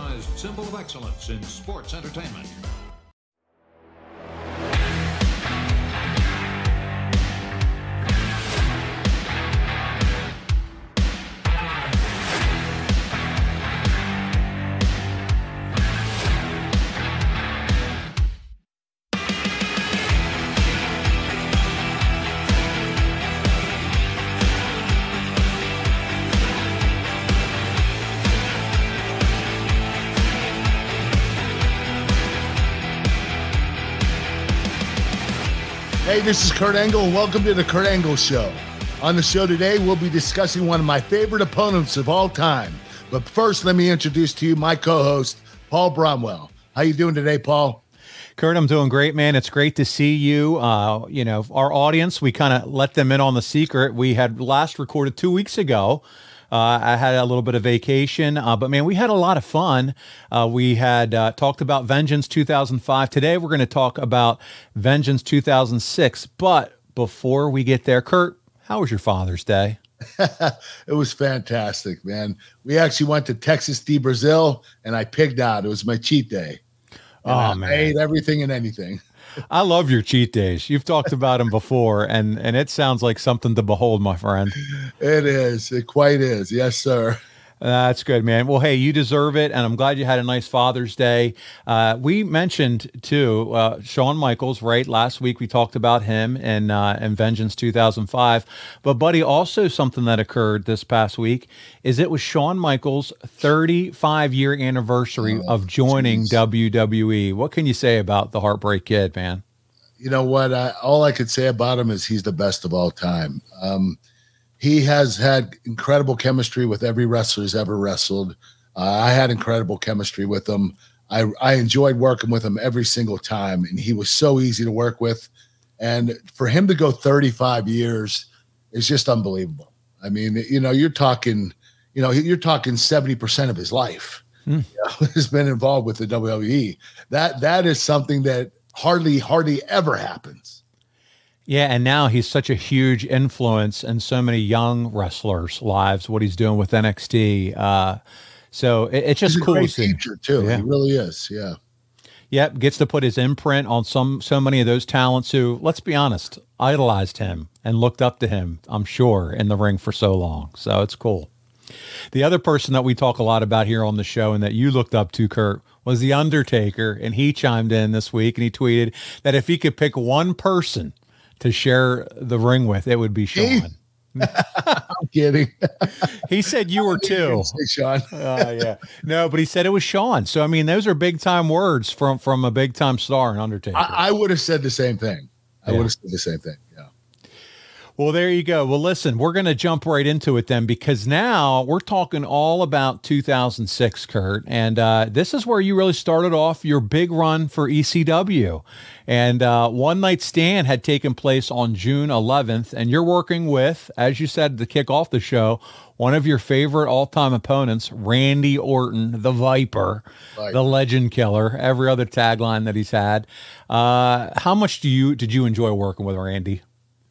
recognized symbol of excellence in sports entertainment. This is Kurt Angle, welcome to the Kurt Angle Show. On the show today, we'll be discussing one of my favorite opponents of all time. But first, let me introduce to you my co-host, Paul Bromwell. How you doing today, Paul? Kurt, I'm doing great, man. It's great to see you. Uh, you know, our audience, we kind of let them in on the secret. We had last recorded two weeks ago. Uh, I had a little bit of vacation, uh, but man, we had a lot of fun. Uh, we had uh, talked about Vengeance 2005. Today, we're going to talk about Vengeance 2006. But before we get there, Kurt, how was your Father's Day? it was fantastic, man. We actually went to Texas de Brazil, and I pigged out. It was my cheat day. And Oh, I man. ate everything and anything. I love your cheat days. You've talked about them before, and and it sounds like something to behold, my friend. It is. It quite is. Yes, sir. That's good, man. Well, hey, you deserve it, and I'm glad you had a nice Father's Day. Uh, we mentioned too uh, Shawn Michaels, right? Last week we talked about him and uh, and Vengeance 2005. But, buddy, also something that occurred this past week is it was Shawn Michaels' 35 year anniversary Oh, of joining geez. WWE. What can you say about the Heartbreak Kid, man? you know what? I, all I could say about him is he's the best of all time. Um, he has had incredible chemistry with every wrestler he's ever wrestled. Uh, I had incredible chemistry with him. I, I enjoyed working with him every single time, and he was so easy to work with. And for him to go 35 years is just unbelievable. I mean, you know, you're talking, you know, you're talking 70% of his life Hmm. you know, has been involved with the WWE. That that is something that hardly hardly ever happens. Yeah, and now he's such a huge influence in so many young wrestlers' lives. What he's doing with NXT, uh, so it, it's just He's a cool to great teacher too. Yeah. He really is. Yeah. Yep, gets to put his imprint on some so many of those talents who, let's be honest, idolized him and looked up to him. I'm sure in the ring for so long. So it's cool. The other person that we talk a lot about here on the show and that you looked up to, Kurt, was the Undertaker, and he chimed in this week and he tweeted that if he could pick one person to share the ring with, it would be Shawn. I'm kidding. He said you were too. Shawn. Uh, yeah. No, but he said it was Shawn. So I mean, those are big time words from from a big time star in Undertaker. I, I would have said the same thing. I Yeah. would have said the same thing. Well, there you go. Well, listen, we're going to jump right into it then because now we're talking all about 2006, Kurt. And uh, this is where you really started off your big run for ECW. And uh, One Night Stand had taken place on June 11th. And you're working with, as you said to kick off the show, one of your favorite all time opponents, Randy Orton, the Viper, Viper. the Legend Killer, every other tagline that he's had. Uh, how much do you did you enjoy working with Randy?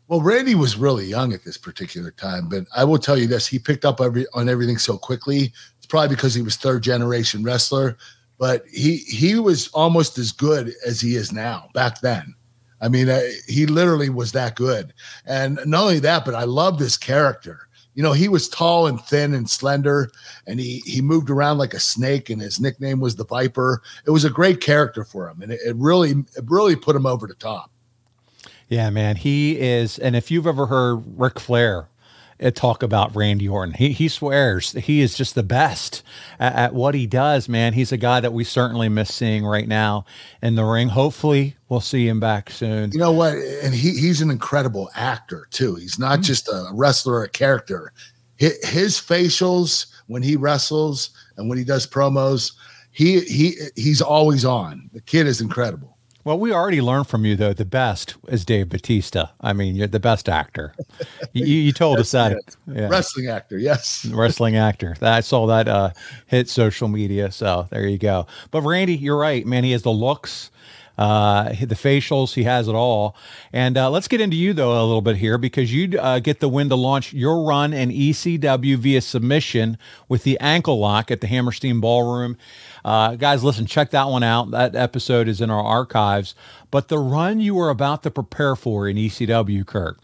Well, Randy was really young at this particular time, but I will tell you this: he picked up every on everything so quickly. It's probably because he was third generation wrestler, but he he was almost as good as he is now back then. I mean, uh, he literally was that good, and not only that, but I love this character. You know, he was tall and thin and slender, and he he moved around like a snake, and his nickname was the Viper. It was a great character for him, and it, it really it really put him over the top. Yeah, man, he is. And if you've ever heard Ric Flair uh, talk about Randy Orton, he he swears he is just the best at, at what he does. Man, he's a guy that we certainly miss seeing right now in the ring. Hopefully, we'll see him back soon. You know what? And he he's an incredible actor too. He's not just a wrestler or a character. His, his facials when he wrestles and when he does promos, he he he's always on. The kid is incredible. Well, we already learned from you though. The best is Dave Batista. I mean, you're the best actor. you, you told us that. Yeah. Wrestling actor, yes. wrestling actor. I saw that uh, hit social media. So there you go. But Randy, you're right, man. He has the looks. uh, the facials, he has it all. And uh, let's get into you though a little bit here because you uh, get the win to launch your run in ECW via submission with the ankle lock at the Hammerstein Ballroom. Uh, guys, listen, check that one out. That episode is in our archives. But the run you were about to prepare for in ECW, Kurt,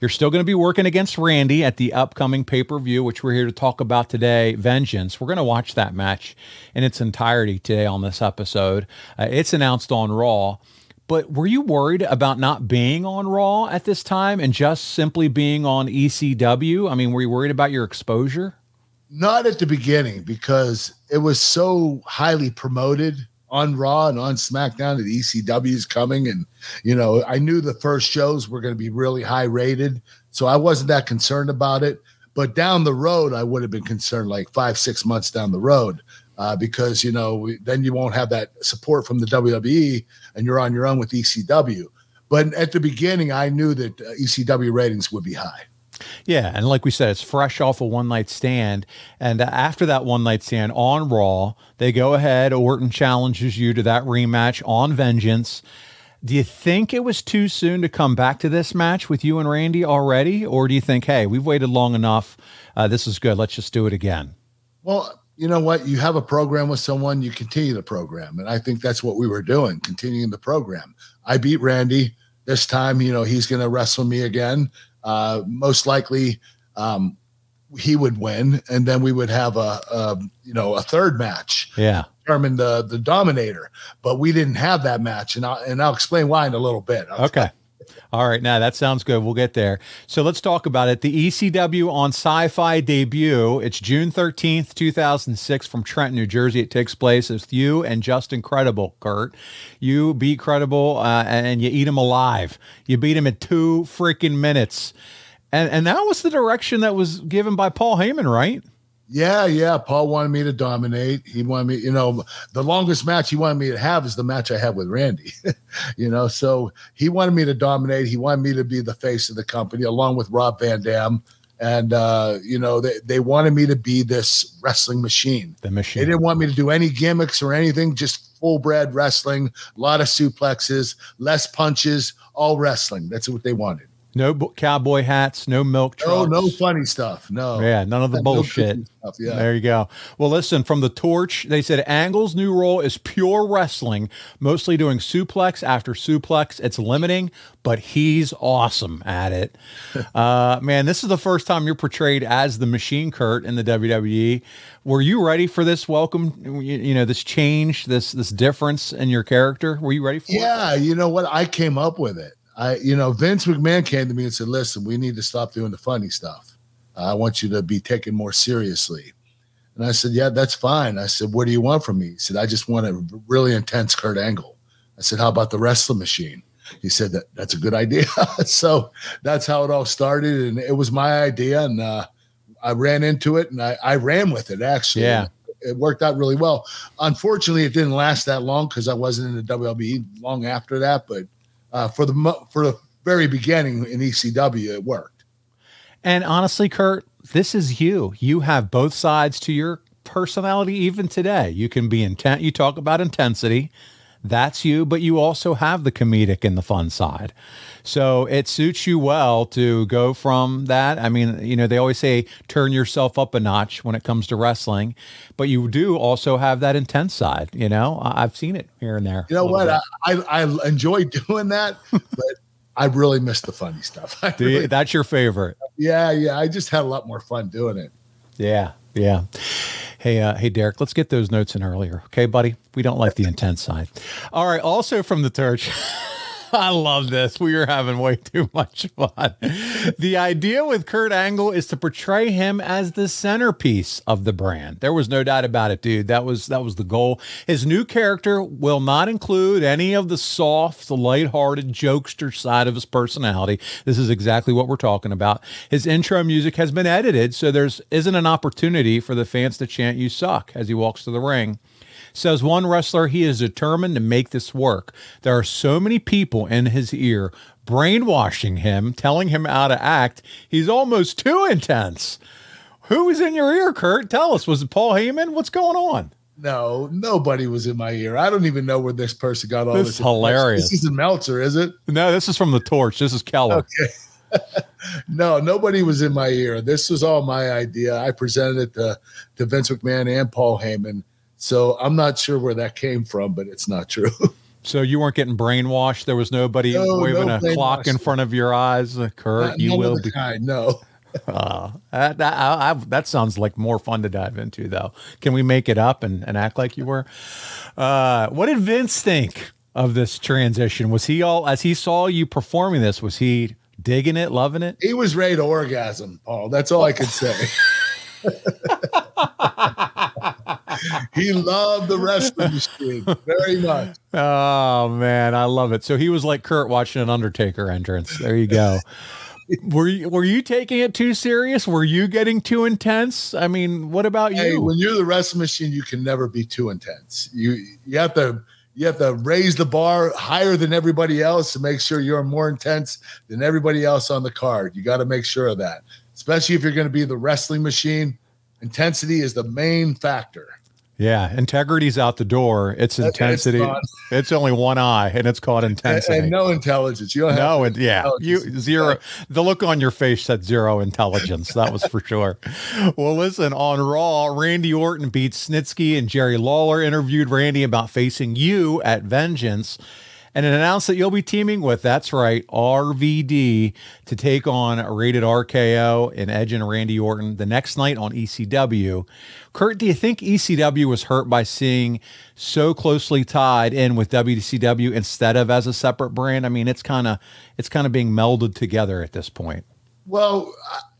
you're still going to be working against Randy at the upcoming pay per view, which we're here to talk about today, Vengeance. We're going to watch that match in its entirety today on this episode. Uh, it's announced on Raw. But were you worried about not being on Raw at this time and just simply being on ECW? I mean, were you worried about your exposure? Not at the beginning because it was so highly promoted on Raw and on SmackDown that ECW is coming. And, you know, I knew the first shows were going to be really high rated. So I wasn't that concerned about it. But down the road, I would have been concerned like five, six months down the road. Uh, because you know then you won't have that support from the WWE and you're on your own with ECW. But at the beginning, I knew that uh, ECW ratings would be high. Yeah, and like we said, it's fresh off a one night stand. And after that one night stand on Raw, they go ahead. Orton challenges you to that rematch on Vengeance. Do you think it was too soon to come back to this match with you and Randy already, or do you think, hey, we've waited long enough? Uh, this is good. Let's just do it again. Well, you know what? You have a program with someone, you continue the program, and I think that's what we were doing, continuing the program. I beat Randy this time. You know, he's going to wrestle me again uh, most likely um, he would win, and then we would have a, a you know a third match. Yeah, determine the the dominator. But we didn't have that match, and I'll and I'll explain why in a little bit. I'll okay. All right, now that sounds good. We'll get there. So let's talk about it. The ECW on Sci Fi debut. It's June 13th, 2006, from Trenton, New Jersey. It takes place with you and Justin Credible, Kurt. You beat Credible uh, and you eat him alive. You beat him in two freaking minutes. And, and that was the direction that was given by Paul Heyman, right? Yeah, yeah. Paul wanted me to dominate. He wanted me, you know, the longest match he wanted me to have is the match I had with Randy. you know, so he wanted me to dominate. He wanted me to be the face of the company along with Rob Van Dam. And uh, you know, they, they wanted me to be this wrestling machine. The machine. They didn't want me to do any gimmicks or anything, just full bred wrestling, a lot of suplexes, less punches, all wrestling. That's what they wanted. No cowboy hats, no milk trucks. Oh, no funny stuff. No. Yeah, none of the bullshit. No yeah. There you go. Well, listen, from the torch, they said Angle's new role is pure wrestling, mostly doing suplex after suplex. It's limiting, but he's awesome at it. uh, man, this is the first time you're portrayed as the machine Kurt in the WWE. Were you ready for this welcome, you, you know, this change, this this difference in your character? Were you ready for yeah, it? Yeah, you know what? I came up with it. I, you know, Vince McMahon came to me and said, "Listen, we need to stop doing the funny stuff. I want you to be taken more seriously." And I said, "Yeah, that's fine." I said, "What do you want from me?" He said, "I just want a really intense Kurt Angle." I said, "How about the wrestling machine?" He said that that's a good idea. so that's how it all started, and it was my idea, and uh, I ran into it, and I, I ran with it. Actually, yeah. It worked out really well. Unfortunately, it didn't last that long because I wasn't in the WWE long after that. But uh, for the for the very beginning in ECW, it worked. And honestly, Kurt, this is you. You have both sides to your personality even today. You can be intent. You talk about intensity. That's you, but you also have the comedic and the fun side. So it suits you well to go from that. I mean, you know, they always say turn yourself up a notch when it comes to wrestling, but you do also have that intense side. You know, I've seen it here and there. You know what? I, I, I enjoy doing that, but I really miss the funny stuff. Really, that's your favorite. Yeah, yeah. I just had a lot more fun doing it. Yeah, yeah. Hey, uh, hey, Derek, let's get those notes in earlier. Okay, buddy? We don't like the intense side. All right. Also from the torch. I love this. We are having way too much fun. The idea with Kurt Angle is to portray him as the centerpiece of the brand. There was no doubt about it, dude. That was that was the goal. His new character will not include any of the soft, light-hearted jokester side of his personality. This is exactly what we're talking about. His intro music has been edited, so there's isn't an opportunity for the fans to chant "You suck" as he walks to the ring. Says one wrestler, he is determined to make this work. There are so many people in his ear brainwashing him, telling him how to act. He's almost too intense. Who was in your ear, Kurt? Tell us. Was it Paul Heyman? What's going on? No, nobody was in my ear. I don't even know where this person got all This this. is hilarious. This isn't Meltzer, is it? No, this is from the torch. This is Keller. Okay. no, nobody was in my ear. This was all my idea. I presented it to, to Vince McMahon and Paul Heyman. So I'm not sure where that came from, but it's not true. So you weren't getting brainwashed. There was nobody No, waving no a clock in front of your eyes. Uh, Kurt, Not- you will be. kind, no. Uh, that, that, I, I, that sounds like more fun to dive into, though. Can we make it up and, and act like you were? Uh, what did Vince think of this transition? Was he all, as he saw you performing this, was he digging it, loving it? He was ready to orgasm, Paul. That's all I could say. he loved the wrestling machine very much. Oh man, I love it. So he was like Kurt watching an Undertaker entrance. There you go. were you were you taking it too serious? Were you getting too intense? I mean, what about Hey, you? when you're the wrestling machine, you can never be too intense. You you have to you have to raise the bar higher than everybody else to make sure you're more intense than everybody else on the card. You got to make sure of that, especially if you're going to be the wrestling machine. Intensity is the main factor. Yeah, integrity's out the door. It's it's intensity. gone. It's, only one eye, and it's called intensity. and no intelligence. You don't have no, and yeah, you zero. The look on your face said zero intelligence. That was for sure. Well, listen, on Raw, Randy Orton beat Snitsky, and Jerry Lawler interviewed Randy about facing you at Vengeance, and it announced that you'll be teaming with that's right RVD to take on Rated RKO and Edge and Randy Orton the next night on ECW. Kurt, do you think ECW was hurt by seeing so closely tied in with WCW instead of as a separate brand? I mean, it's kind of it's kind of being melded together at this point. Well,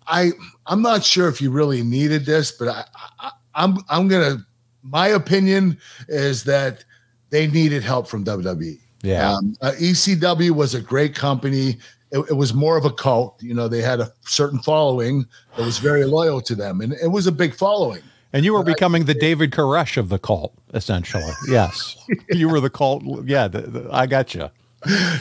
I I'm not sure if you really needed this, but I, I I'm I'm gonna. My opinion is that they needed help from WWE. Yeah. Um, uh, ECW was a great company. It, it was more of a cult. You know, they had a certain following that was very loyal to them, and it was a big following. And you were becoming the David Koresh of the cult, essentially. Yes, you were the cult. Yeah, the, the, I got you.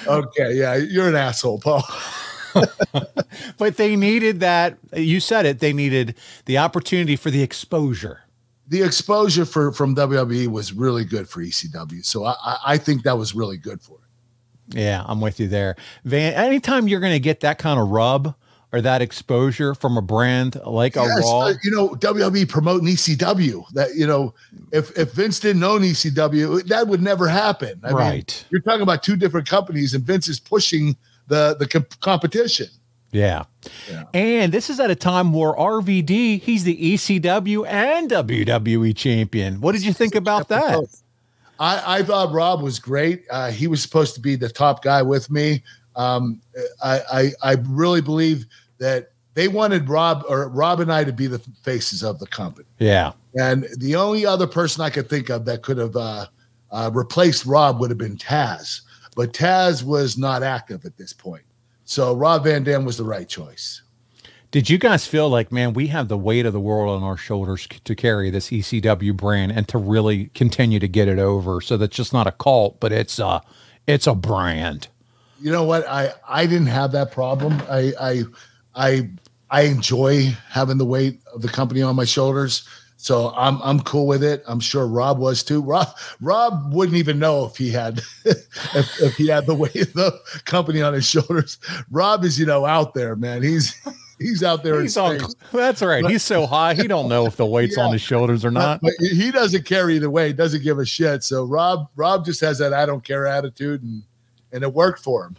Okay, yeah, you're an asshole, Paul. But they needed that. You said it. They needed the opportunity for the exposure. The exposure for from WWE was really good for ECW, so I, I, think that was really good for it. Yeah, I'm with you there. Van, anytime you're going to get that kind of rub or that exposure from a brand like a Raw, you know, WWE promoting ECW. That you know, if if Vince didn't own ECW, that would never happen. I mean, Right. you're talking about two different companies, and Vince is pushing the the comp- competition. Yeah. Yeah. And this is at a time where RVD, he's the ECW and WWE champion. What did you think about that? I, I thought Rob was great. Uh, he was supposed to be the top guy with me. Um, I, I I really believe that they wanted Rob or Rob and I to be the faces of the company. Yeah. And the only other person I could think of that could have uh, uh, replaced Rob would have been Taz. But Taz was not active at this point. So Rob Van Dam was the right choice. Did you guys feel like, man, we have the weight of the world on our shoulders to carry this ECW brand and to really continue to get it over so that's just not a cult, but it's a it's a brand. You know what? I I didn't have that problem. I I I I enjoy having the weight of the company on my shoulders. So I'm I'm cool with it. I'm sure Rob was too. Rob Rob wouldn't even know if he had if, if he had the weight of the company on his shoulders. Rob is you know out there, man. He's he's out there. He's on, that's right. He's so high, he don't know if the weight's on his shoulders or not. But he doesn't carry the weight. Doesn't give a shit. So Rob Rob just has that I don't care attitude, and and it worked for him.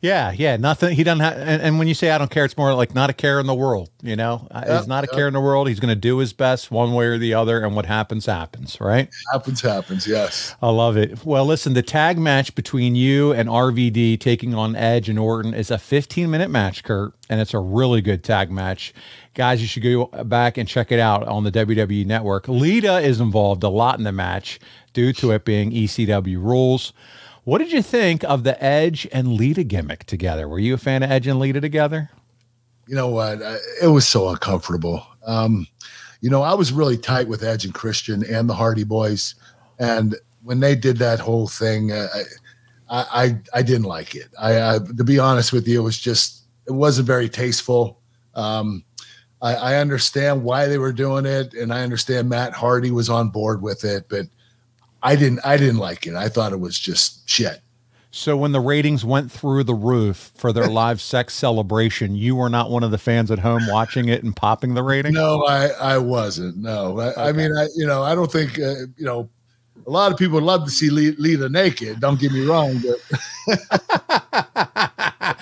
Yeah, yeah, nothing. He doesn't have, and, and when you say I don't care, it's more like not a care in the world. You know, Uh, Yep, he's not a yep. care in the world. He's going to do his best one way or the other, and what happens happens. Right. Happens, happens. Yes. I love it. Well, listen, the tag match between you and RVD taking on Edge and Orton is a 15 minute match, Kurt, and it's a really good tag match. Guys, you should go back and check it out on the WWE network. Lita is involved a lot in the match due to it being ECW rules. What did you think of the Edge and Lita gimmick together? Were you a fan of Edge and Lita together? you know what? It was so uncomfortable. Um, you know, I was really tight with Edge and Christian and the Hardy Boys, and when they did that whole thing, uh, I, I I didn't like it. I, I to be honest with you, it was just it wasn't very tasteful. Um, I, I understand why they were doing it, and I understand Matt Hardy was on board with it, but I didn't. I didn't like it. I thought it was just shit. So when the ratings went through the roof for their live sex celebration, you were not one of the fans at home watching it and popping the rating. No, I I wasn't. No, I, okay. I mean, I you know, I don't think uh, you know. A lot of people would love to see Lita naked. Don't get me wrong, but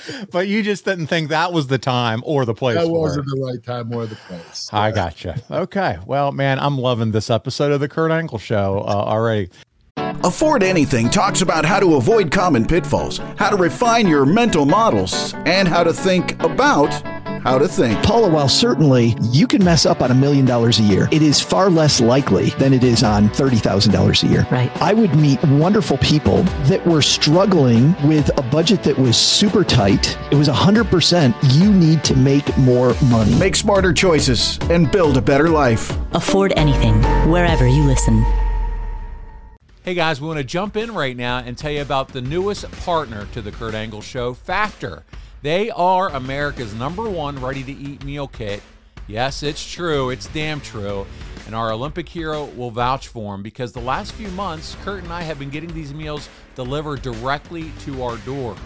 but you just didn't think that was the time or the place. That wasn't the right time or the place. I gotcha. Okay. Well, man, I'm loving this episode of the Kurt Angle Show uh, already. Afford Anything talks about how to avoid common pitfalls, how to refine your mental models, and how to think about how to think. Paula, while certainly you can mess up on a million dollars a year, it is far less likely than it is on $30,000 a year. Right. I would meet wonderful people that were struggling with a budget that was super tight. It was 100% you need to make more money. Make smarter choices and build a better life. Afford anything wherever you listen. Hey guys, we want to jump in right now and tell you about the newest partner to the Kurt Angle Show, Factor. They are America's number one ready to eat meal kit. Yes, it's true, it's damn true. And our Olympic hero will vouch for them because the last few months, Kurt and I have been getting these meals delivered directly to our doors.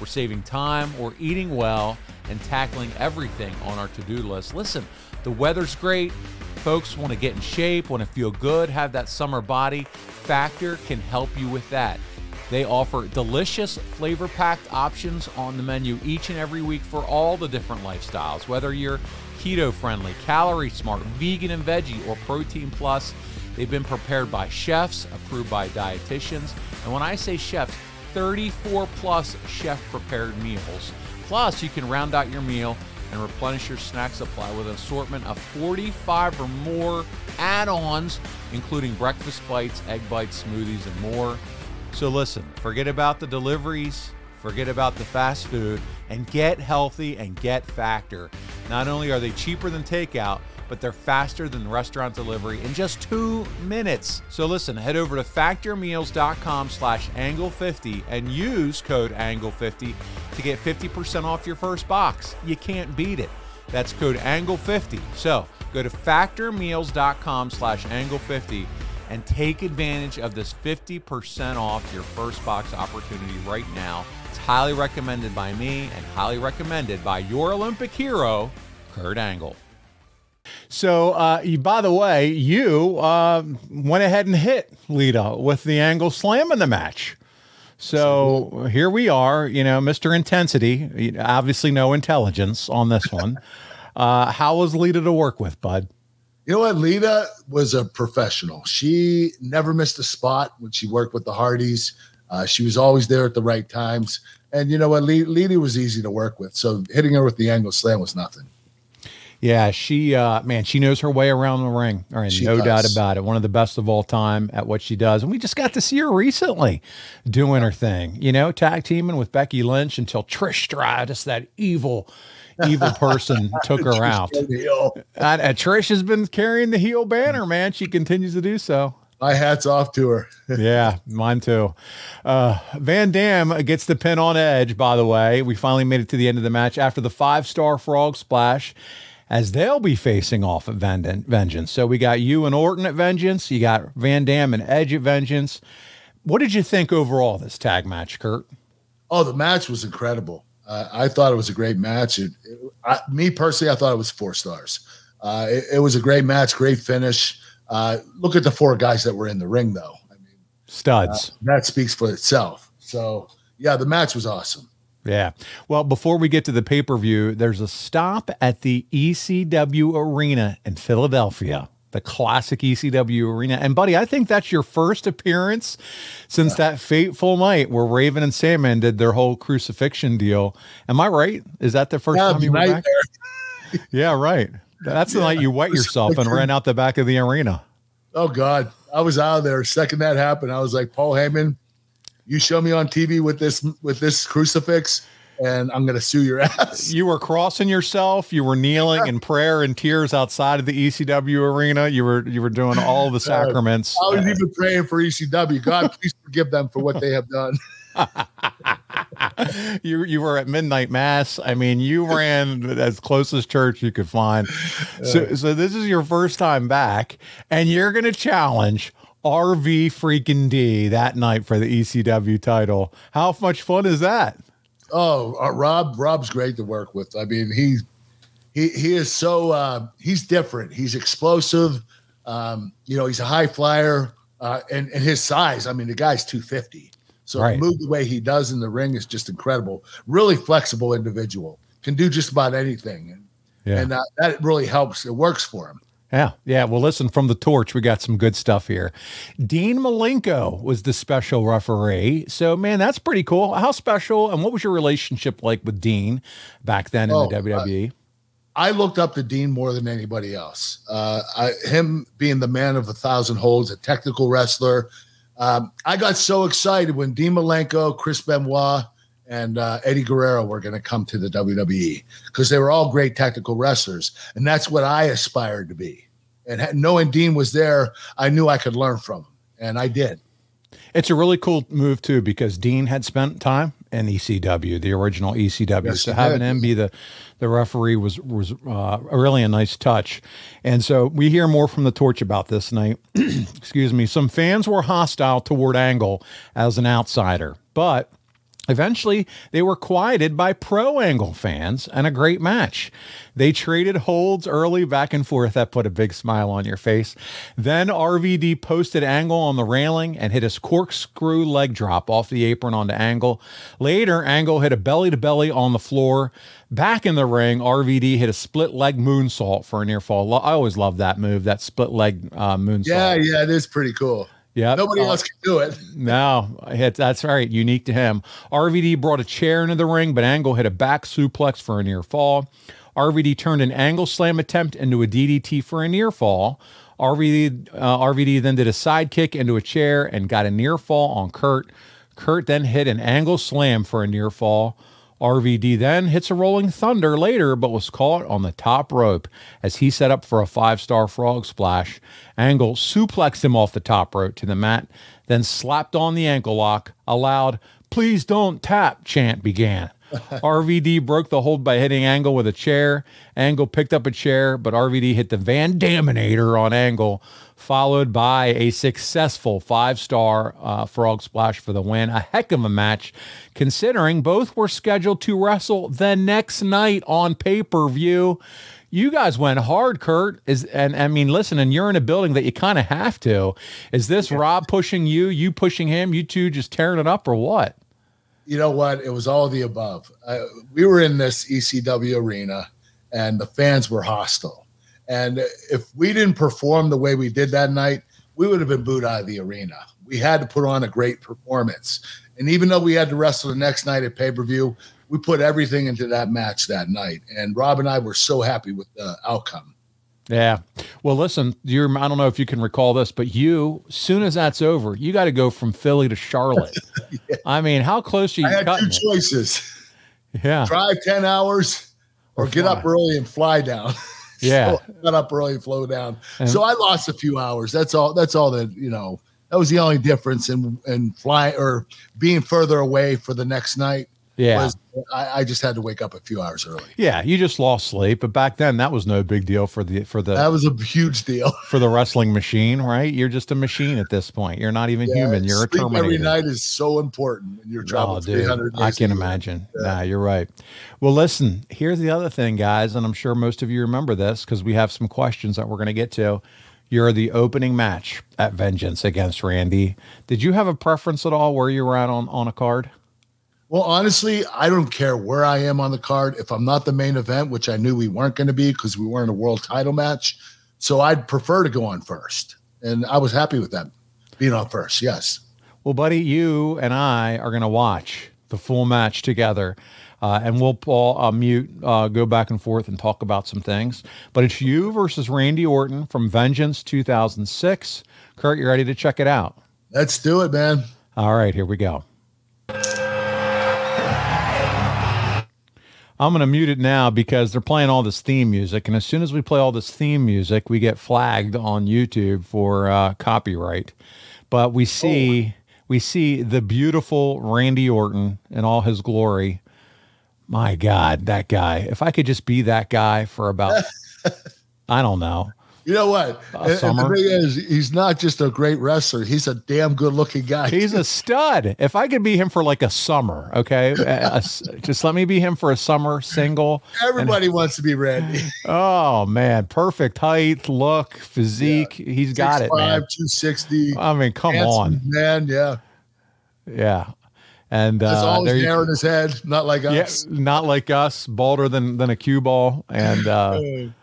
We're saving time, we're eating well, and tackling everything on our to do list. Listen, the weather's great. Folks want to get in shape, want to feel good, have that summer body. Factor can help you with that. They offer delicious, flavor packed options on the menu each and every week for all the different lifestyles, whether you're keto friendly, calorie smart, vegan and veggie, or protein plus. They've been prepared by chefs, approved by dietitians. And when I say chefs, 34 plus chef prepared meals. Plus, you can round out your meal and replenish your snack supply with an assortment of 45 or more add ons, including breakfast bites, egg bites, smoothies, and more. So listen, forget about the deliveries, forget about the fast food, and get healthy and get Factor. Not only are they cheaper than takeout, but they're faster than restaurant delivery in just two minutes. So listen, head over to factormeals.com slash angle50 and use code angle50 to get 50% off your first box. You can't beat it. That's code angle50. So go to factormeals.com slash angle50 and take advantage of this 50% off your first box opportunity right now. It's highly recommended by me and highly recommended by your Olympic hero, Kurt Angle. So, uh, you, by the way, you uh, went ahead and hit Lita with the angle slam in the match. So here we are, you know, Mr. Intensity, obviously no intelligence on this one. uh, how was Lita to work with, bud? You know what? Lita was a professional. She never missed a spot when she worked with the Hardys. Uh, she was always there at the right times. And you know what? Lita was easy to work with. So hitting her with the angle slam was nothing. Yeah, she uh man, she knows her way around the ring. All right, no does. doubt about it. One of the best of all time at what she does. And we just got to see her recently doing her thing, you know, tag teaming with Becky Lynch until Trish Stratus, that evil evil person took her out. And, and Trish has been carrying the heel banner, man. She continues to do so. My hat's off to her. yeah, mine too. Uh, Van Dam gets the pin on Edge, by the way. We finally made it to the end of the match after the five star frog splash, as they'll be facing off at Vengeance. So we got you and Orton at Vengeance. You got Van Dam and Edge at Vengeance. What did you think overall this tag match, Kurt? Oh, the match was incredible. Uh, I thought it was a great match. It, it, I, me personally, I thought it was four stars. Uh, it, it, was a great match, great finish. Uh, look at the four guys that were in the ring, though. I mean, studs. Uh, that speaks for itself. So, yeah, the match was awesome. Yeah. Well, before we get to the pay per view, there's a stop at the ECW Arena in Philadelphia the classic ECW arena. And buddy, I think that's your first appearance since yeah. that fateful night where Raven and Sandman did their whole crucifixion deal. Am I right? Is that the first yeah, time you were back? yeah, right. That's the yeah. night you wet yourself and ran out the back of the arena. Oh God, I was out of there. Second that happened, I was like, Paul Heyman, you show me on TV with this with this crucifix and I'm going to sue your ass. You were crossing yourself. You were kneeling in prayer and tears outside of the ECW arena. You were you were doing all the uh, sacraments. I was even praying for ECW. God, please forgive them for what they have done. you you were at midnight mass. I mean, you ran as close as church you could find. So uh. so this is your first time back, and you're gonna challenge RV freaking D that night for the ECW title. How much fun is that? Oh, uh, Rob, Rob's great to work with. I mean, he he he is so uh, he's different. He's explosive. Um, you know, he's a high flyer, uh, and and his size. I mean, the guy's two fifty. So Right. move the way he does in the ring is just incredible. Really flexible individual. Can do just about anything, and, Yeah. and uh, that really helps. It works for him. Yeah, yeah. Well, listen, from the torch, we got some good stuff here. Dean Malenko was the special referee. So, man, that's pretty cool. How special? And what was your relationship like with Dean back then in Oh, the? WWE? I looked up to Dean more than anybody else. Uh, I, him being the man of a thousand holds, a technical wrestler. Um, I got so excited when Dean Malenko, Chris Benoit, and uh, Eddie Guerrero were going to come to the WWE because they were all great technical wrestlers, and that's what I aspired to be. And knowing Dean was there, I knew I could learn from him, and I did. It's a really cool move too because Dean had spent time in ECW, the original ECW. Yes, so having him be the the referee was was uh, really a nice touch. And so we hear more from the torch about this night. Excuse me. Some fans were hostile toward Angle as an outsider, but Eventually, they were quieted by pro angle fans and a great match. They traded holds early back and forth. That put a big smile on your face. Then RVD posted Angle on the railing and hit his corkscrew leg drop off the apron onto Angle. Later, Angle hit a belly to belly on the floor. Back in the ring, RVD hit a split leg moonsault for a near fall. I always love that move, that split leg uh, moonsault. Yeah, yeah, it is pretty cool. Yeah. Nobody Uh, else can do it. no, that's right. Unique to him. RVD brought a chair into the ring, but Angle hit a back suplex for a near fall. RVD turned an angle slam attempt into a DDT for a near fall. RVD, uh, RVD then did a side kick into a chair and got a near fall on Kurt. Kurt then hit an angle slam for a near fall. RVD then hits a rolling thunder later, but was caught on the top rope as he set up for a five star frog splash. Angle suplexed him off the top rope to the mat, then slapped on the ankle lock. A loud, please don't tap chant began. RVD broke the hold by hitting Angle with a chair. Angle picked up a chair, but RVD hit the Van Daminator on Angle, followed by a successful five star uh, frog splash for the win. A heck of a match, considering both were scheduled to wrestle the next night on pay per view. You guys went hard, Kurt. Is and I mean, listen, and you're in a building that you kind of have to. Is this Rob pushing you, you pushing him, you two just tearing it up, or what? You know what? It was all the above. Uh, we were in this ECW arena, and the fans were hostile. And if we didn't perform the way we did that night, we would have been booed out of the arena. We had to put on a great performance. And even though we had to wrestle the next night at pay per view, we put everything into that match that night. And Rob and I were so happy with the outcome. Yeah. Well, listen, you're, I don't know if you can recall this, but you, soon as that's over, you got to go from Philly to Charlotte. I mean, how close are you I had two cutting it? choices Yeah. drive 10 hours or, Or get up early and fly down. Yeah. so got up early and flow down. And- so I lost a few hours. That's all. That's all that, you know, that was the only difference in, in flying or being further away for the next night. Yeah. Was I, I just had to wake up a few hours early. Yeah. You just lost sleep, but back then that was no big deal for the, for the, That was a huge deal. for the wrestling machine, right? You're just a machine at this point. You're not even human. You're a Terminator. every night is so important when you're traveling Oh, dude, 300 I can imagine. Nah, you're right. Well, listen, here's the other thing, guys, and I'm sure most of you remember this because we have some questions that we're going to get to. You're the opening match at Vengeance against Randy. Did you have a preference at all where you were at on, on a card? Well, honestly, I don't care where I am on the card. If I'm not the main event, which I knew we weren't going to be because we weren't a world title match, so I'd prefer to go on first. And I was happy with that being on first. Yes. Well, buddy, you and I are going to watch the full match together. Uh, and we'll all uh, mute, uh, go back and forth and talk about some things. But it's you versus Randy Orton from Vengeance 2006. Kurt, you ready to check it out? Let's do it, man. All right, here we go. I'm going to mute it now because they're playing all this theme music. And as soon as we play all this theme music, we get flagged on YouTube for uh, copyright. But we see we see the beautiful Randy Orton in all his glory. My God, that guy. If I could just be that guy for about, I don't know. You know what? Uh, And- and the thing is, he's not just a great wrestler; he's a damn good-looking guy. He's a stud. If I could be him for like a summer, okay, A- just let me be him for a summer single. Everybody wants to be Randy. Oh man, perfect height, look, physique. He's got it, 6'5", man. 260. I mean, come on, man. Yeah, yeah. And uh, all there his hair in his head, not like us. Yeah, not like us, balder than than a cue ball. And uh,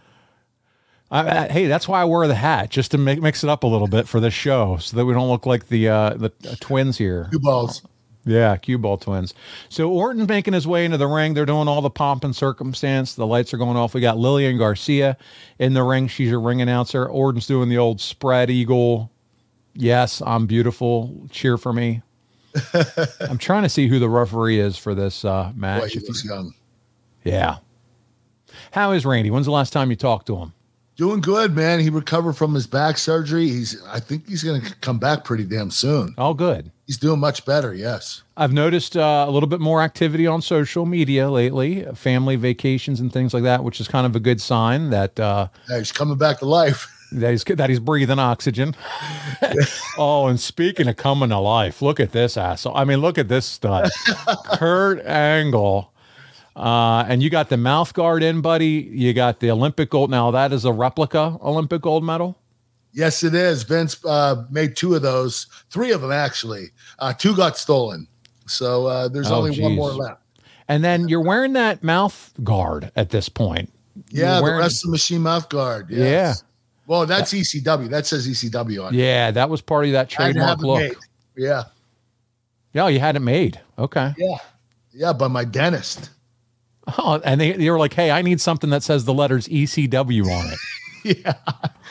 I, I, hey, that's why I wear the hat just to make, mix it up a little bit for this show, so that we don't look like the uh, the uh, twins here. Two balls. Yeah, cue ball twins. So Orton's making his way into the ring. They're doing all the pomp and circumstance. The lights are going off. We got Lillian Garcia in the ring. She's your ring announcer. Orton's doing the old spread eagle. Yes, I'm beautiful. Cheer for me. I'm trying to see who the referee is for this uh, Boy, match. he If looks young. yeah. How is Randy? When's the last time you talked to him? Doing good, man. He recovered from his back surgery. He's. I think he's going to come back pretty damn soon. Oh, good. He's doing much better. Yes. I've noticed uh, a little bit more activity on social media lately, family vacations and things like that, which is kind of a good sign that uh, Yeah, he's coming back to life. that he's that he's breathing oxygen. oh, and speaking of coming to life, look at this asshole. I mean, look at this stud, Kurt Angle. Uh, and you got the mouth guard in, buddy. You got the Olympic gold. Now that is a replica Olympic gold medal. Yes, it is. Vince uh, made two of those, three of them actually. Uh, two got stolen, so uh, there's Oh, only one more left. And then you're wearing that mouth guard at this point. Yeah, the wearing- rest of the machine mouth guard. Yes. Well, that's ECW. That says ECW on it. Yeah, that was part of that I had to trademark look. made. Yeah, Yeah, you had it made. Okay. yeah, yeah. By my dentist. Oh, and they, they were like, hey, I need something that says the letters ECW on it. Yeah.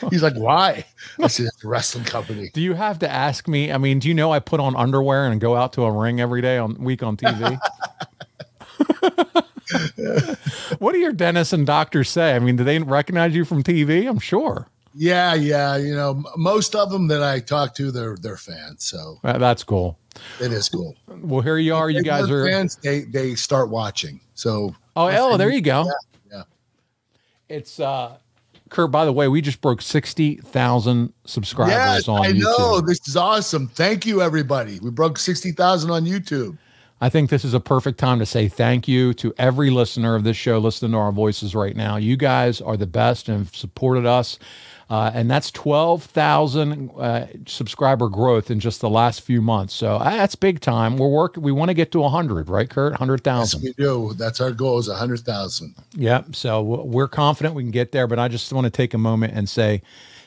He's like, why? I said, it's a wrestling company. Do you have to ask me? I mean, do you know I put on underwear and go out to a ring every day on week on TV? what do your dentists and doctors say? I mean, do they recognize you from TV? I'm sure. Yeah, yeah. You know, most of them that I talk to, they're they're fans. So Uh, That's cool. it is cool. Well, here you are. You guys are. fans. They they start watching. So Oh, oh, there you go. yeah. It's uh, Kurt. By the way, we just broke sixty thousand subscribers Yes, on I YouTube. know. This is awesome. Thank you, everybody. We broke 60,000 on YouTube. I think this is a perfect time to say thank you to every listener of this show listening to our voices right now. You guys are the best and have supported us. Uh, and that's 12,000 uh, subscriber growth in just the last few months. So uh, that's big time. We're working, we want to get to 100, right, Kurt? 100,000. Yes, 100,000. we do. That's our goal is 100,000. Yep. So we're confident we can get there, but I just want to take a moment and say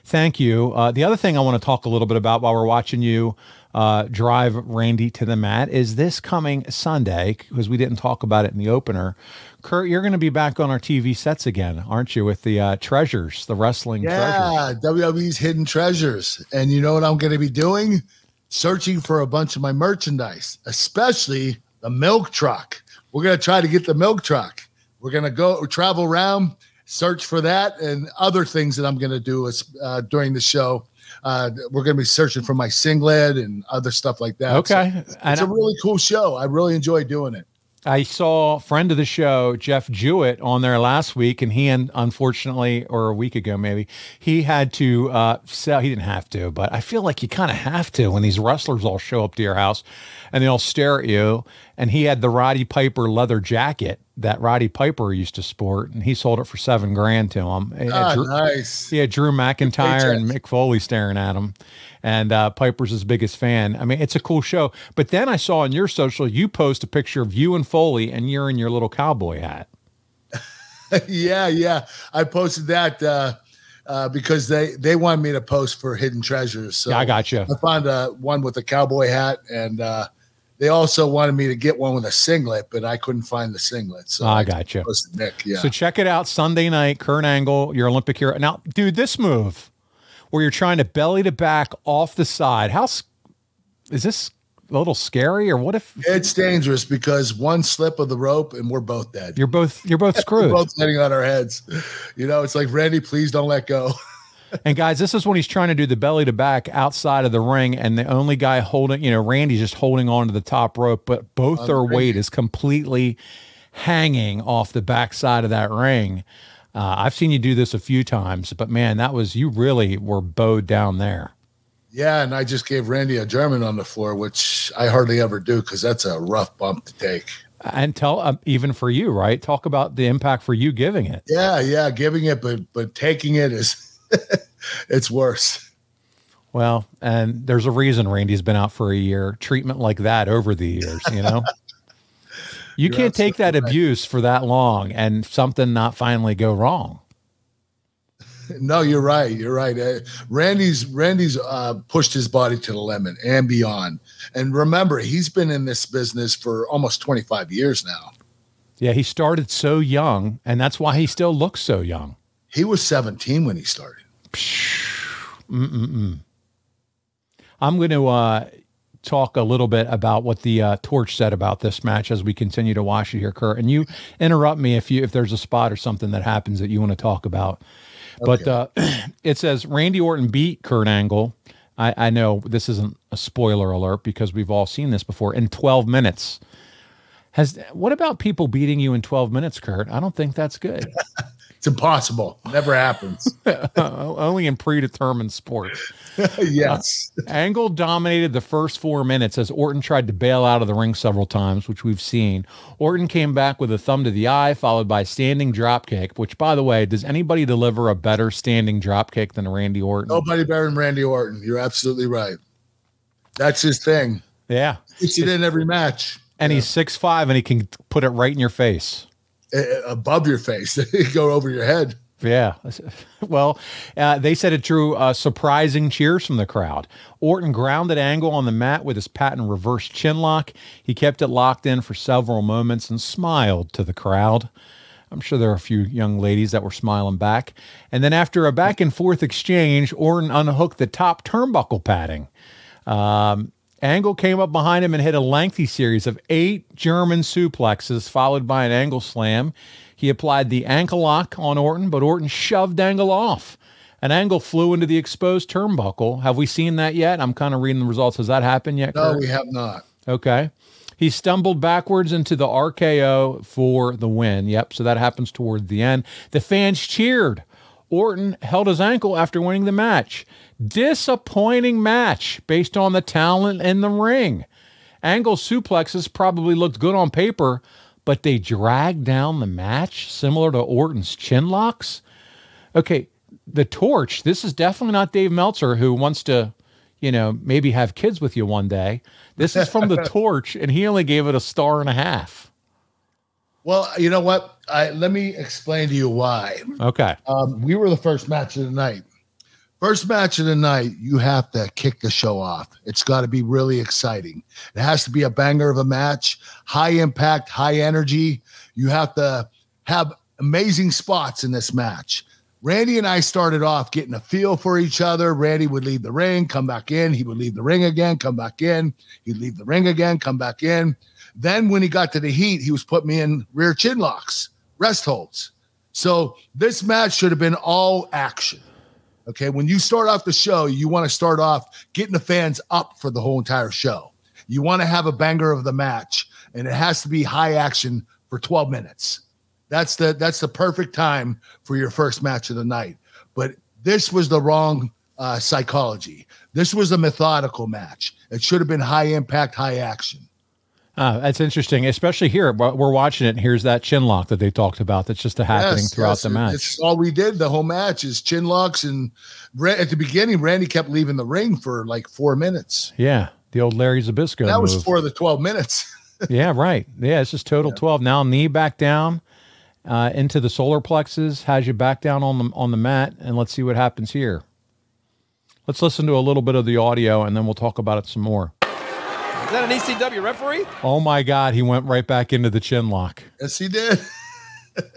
thank you. Uh, the other thing I want to talk a little bit about while we're watching you uh, drive Randy to the mat is this coming Sunday, because we didn't talk about it in the opener. Kurt, you're going to be back on our TV sets again, aren't you, with the uh, treasures, the wrestling treasures? Yeah, WWE's hidden treasures. And you know what I'm going to be doing? Searching for a bunch of my merchandise, especially the milk truck. We're going to try to get the milk truck. We're going to go travel around, search for that, and other things that I'm going to do is, uh, during the show. Uh, we're going to be searching for my singlet and other stuff like that. Okay. So And it's a really cool show. I really enjoy doing it. I saw a friend of the show, Jeff Jewett, on there last week, and he, un- unfortunately, or a week ago maybe, he had to uh, sell. He didn't have to, but I feel like you kind of have to when these wrestlers all show up to your house and they all stare at you. And he had the Roddy Piper leather jacket that Roddy Piper used to sport, and he sold it for seven grand to him. Ah, Drew- nice. he had Drew McIntyre and. Mick Foley staring at him, and uh, Piper's his biggest fan. I mean, it's a cool show. But then I saw on your social, you post a picture of you and Foley, and you're in your little cowboy hat. yeah, yeah. I posted that uh, uh, because they they wanted me to post for hidden treasures. So Yeah, I got you. I found uh, one with a cowboy hat, and uh, they also wanted me to get one with a singlet, but I couldn't find the singlet. So I got you. Nick. Yeah, So check it out Sunday night, Kurt Angle, your Olympic hero. Now, dude, this move where you're trying to belly to back off the side, how is this a little scary, or what if it's dangerous because one slip of the rope and we're both dead. you're both you're both We're screwed? both landing on our heads. You know, it's like Randy, please don't let go. And guys, this is when he's trying to do the belly to back outside of the ring, and the only guy holding, you know, Randy's just holding on to the top rope, but both their weight is completely hanging off the backside of that ring. Uh, I've seen you do this a few times, but man, that was you really were bowed down there. Yeah, and I just gave Randy a German on the floor, which I hardly ever do because that's a rough bump to take. And tell um, even for you, right? Talk about the impact for you giving it. Yeah, yeah, giving it, but but taking it is it's worse. Well, and there's a reason Randy's been out for a year. Treatment like that over the years, you know. you You're can't take that right. abuse for that long and something not finally go wrong. No, you're right. You're right. Uh, Randy's Randy's uh, pushed his body to the limit and beyond. And remember, he's been in this business for almost 25 years now. Yeah, he started so young, and that's why he still looks so young. He was 17 when he started. Mm-mm-mm. I'm going to uh, talk a little bit about what the uh, torch said about this match as we continue to watch it here, Kurt. And you interrupt me if you if there's a spot or something that happens that you want to talk about. But uh, it says Randy Orton beat Kurt Angle. I, I know this isn't a spoiler alert because we've all seen this before in 12 minutes. Has what about people beating you in 12 minutes, Kurt? I don't think that's good. Impossible. Never happens. Only in predetermined sports. yes. Uh, Angle dominated the first four minutes as Orton tried to bail out of the ring several times, which we've seen. Orton came back with a thumb to the eye, followed by a standing dropkick. Which, by the way, does anybody deliver a better standing dropkick than Randy Orton? Nobody better than Randy Orton. You're absolutely right. That's his thing. Yeah, It's it in every match. and he's six five, and he can put it right in your face. Above your face. Go over your head. Yeah. Well, uh, they said it drew uh, surprising cheers from the crowd. Orton grounded Angle on the mat with his patent reverse chin lock. He kept it locked in for several moments and smiled to the crowd. I'm sure there are a few young ladies that were smiling back. And then after a back and forth exchange, Orton unhooked the top turnbuckle padding. Um, Angle came up behind him and hit a lengthy series of eight German suplexes, followed by an angle slam. He applied the ankle lock on Orton, but Orton shoved Angle off. An angle flew into the exposed turnbuckle. Have we seen that yet? I'm kind of reading the results. Has that happened yet? No, Kurt? we have not. Okay. He stumbled backwards into the RKO for the win. Yep. So that happens toward the end. The fans cheered. Orton held his ankle after winning the match. Disappointing match based on the talent in the ring. Angle suplexes probably looked good on paper, but they dragged down the match, similar to Orton's chin locks. Okay, the torch. This is definitely not Dave Meltzer who wants to, you know, maybe have kids with you one day. This is from the torch, and he only gave it a star and a half. Well, you know what? I, let me explain to you why. Okay. Um, we were the first match of the night. First match of the night, you have to kick the show off. It's got to be really exciting. It has to be a banger of a match, high impact, high energy. You have to have amazing spots in this match. Randy and I started off getting a feel for each other. Randy would leave the ring, come back in. He would leave the ring again, come back in. He'd leave the ring again, come back in. Then when he got to the heat, he was putting me in rear chin locks, rest holds. So this match should have been all action. Okay. When you start off the show, you want to start off getting the fans up for the whole entire show. You want to have a banger of the match, and it has to be high action for 12 minutes. That's the that's the perfect time for your first match of the night. But this was the wrong uh, psychology. This was a methodical match. It should have been high impact, high action. Uh, that's interesting, especially here. We're we're watching it. And here's that chin lock that they talked about. That's just a happening Yes, throughout yes, the match. It's all we did the whole match is chin locks and at the beginning, Randy kept leaving the ring for like four minutes. Yeah, the old Larry Zbyszko That was for the 12 minutes. yeah, right. Yeah, it's just total twelve. Now knee back down uh, into the solar plexus, has you back down on the on the mat, and let's see what happens here. Let's listen to a little bit of the audio, and then we'll talk about it some more. Is that an ECW referee? Oh my God, he went right back into the chin lock. yes, he did.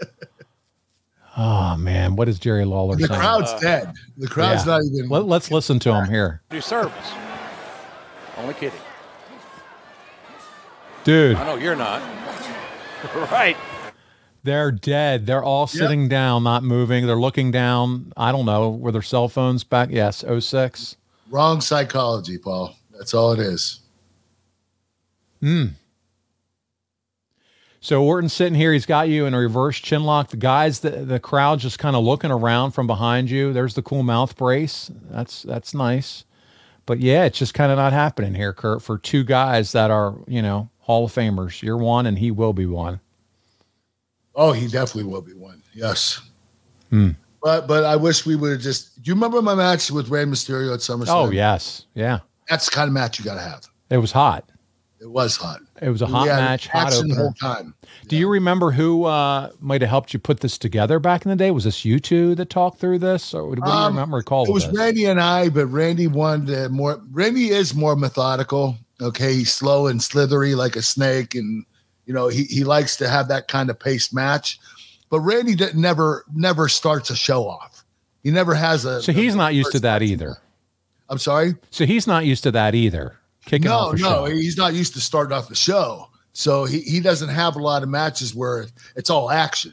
Oh man, what is Jerry Lawler The saying? crowd's uh, dead. The crowd's Yeah. not even. Let, let's listen to him here, Do service. Only kidding. dude. I know you're not. right. They're dead. They're all sitting down, not moving. They're looking down. I don't know. Were their cell phones back? Yes, 06. Wrong psychology, Paul. That's all it is. So Orton's sitting here. He's got you in a reverse chin lock. The guys, the, the crowd just kind of looking around from behind you. There's the cool mouth brace. That's that's nice. But yeah, it's just kind of not happening here, Kurt, for two guys that are, you know, Hall of Famers. You're one and he will be one. Oh, he definitely will be one. Yes. Hmm. But but I wish we would have just. Do you remember my match with Rey Mysterio at SummerSlam? Oh, yes. Yeah. That's the kind of match you got to have. It was hot. It was hot. It was a hot had match, hot the opener. whole time. Do you remember who uh, might have helped you put this together back in the day? Was this you two that talked through this, or do you Um, remember recall? It was this? Randy and I, but Randy wanted more. Randy is more methodical. Okay, he's slow and slithery like a snake, and you know he he likes to have that kind of paced match. But Randy did, never never starts a show off. He never has a. So he's a- not used to that match. either. I'm sorry. So he's not used to that either. Kicking no, off a no, he's not used to starting off the show. So he, he doesn't have a lot of matches where it's all action.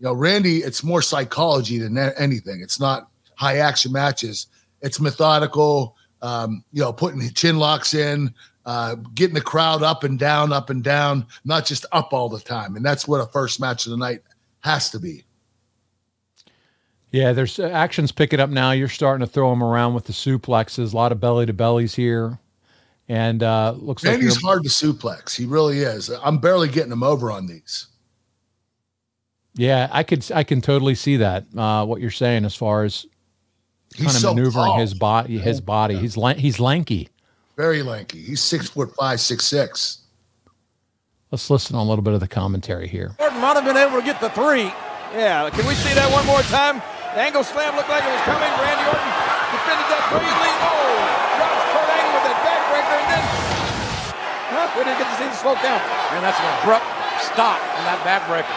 You know, Randy, it's more psychology than anything. It's not high action matches. It's methodical. Um, you know, putting chin locks in, uh, getting the crowd up and down, up and down, not just up all the time. And that's what a first match of the night has to be. Yeah, there's uh, actions picking up now. You're starting to throw them around with the suplexes. A lot of belly to bellies here, and uh, looks like Randy's you're- hard to suplex. He really is. I'm barely getting him over on these. yeah, I could I can totally see that. Uh, what you're saying as far as He's kind of so maneuvering tall. his body, his body. He's lan- he's lanky. Very lanky. He's six foot five, six six. Let's listen to a little bit of the commentary here. Orton might have been able to get the three. Yeah, can we see that one more time? The angle slam looked like it was coming. Randy Orton defended that brilliantly. Oh, huh, we didn't get to see the slow count. And that's an abrupt stop on that backbreaker.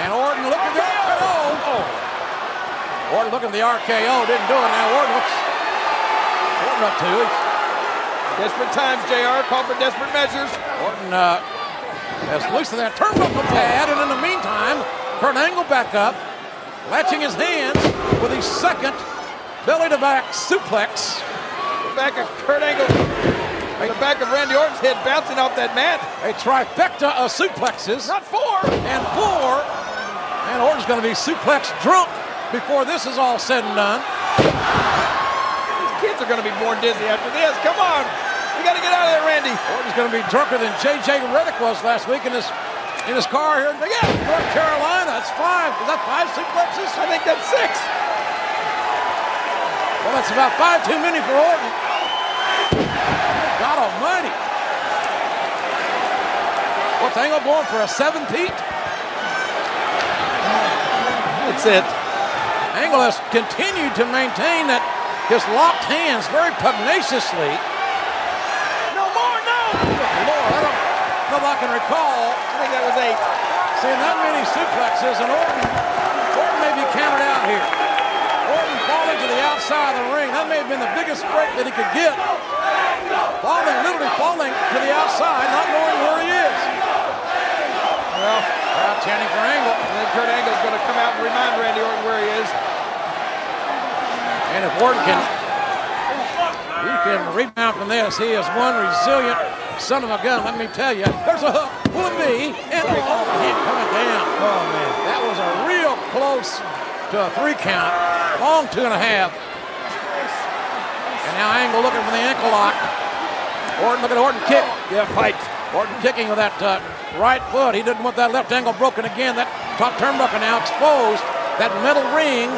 And Orton looking at the RKO. Oh. Orton looking at the RKO, didn't do it. Now Orton looks. Orton up to it. Desperate times, JR. Call for desperate measures. Orton uh, has loosened that turnbuckle pad, and in the meantime, Kurt Angle back up, latching his hands with his second belly-to-back suplex. Back of Kurt Angle, the back of Randy Orton's head bouncing off that mat. A trifecta of suplexes. Not four. And four. And Orton's going to be suplex drunk before this is all said and done. These kids are going to be born dizzy after this. Come on. You got to get out of there, Randy. Orton's going to be drunker than J.J. Redick was last week in his in his car here. Yeah, North Carolina. That's five. Is that five suplexes? I think that's six. Well, that's about five too many for Orton. God almighty. What's Angle going for a seven, Pete? That's it. Angle has continued to maintain that his locked hands very pugnaciously. No more, no! Good Lord, I don't know if I can recall. I think that was eight. Seeing that many suplexes, and Orton, Orton may be counted out here. Orton falling to the outside of the ring. That may have been the biggest break that he could get. Falling, literally falling to the outside, not knowing where he is. Well, crowd chanting for Angle. And then Kurt Angle's going to come out and remind Randy Orton where he is. And if Orton can, he can rebound from this. He is one resilient son of a gun. Let me tell you. There's a hook. Would be. And oh, hit coming down. Oh man, that was a real close to a three count. Long two and a half. And now Angle looking for the ankle lock. Orton, look at Orton kick. Yeah, fight. Orton kicking with that uh, right foot. He didn't want that left angle broken again. That top turnbuckle now exposed. That metal ring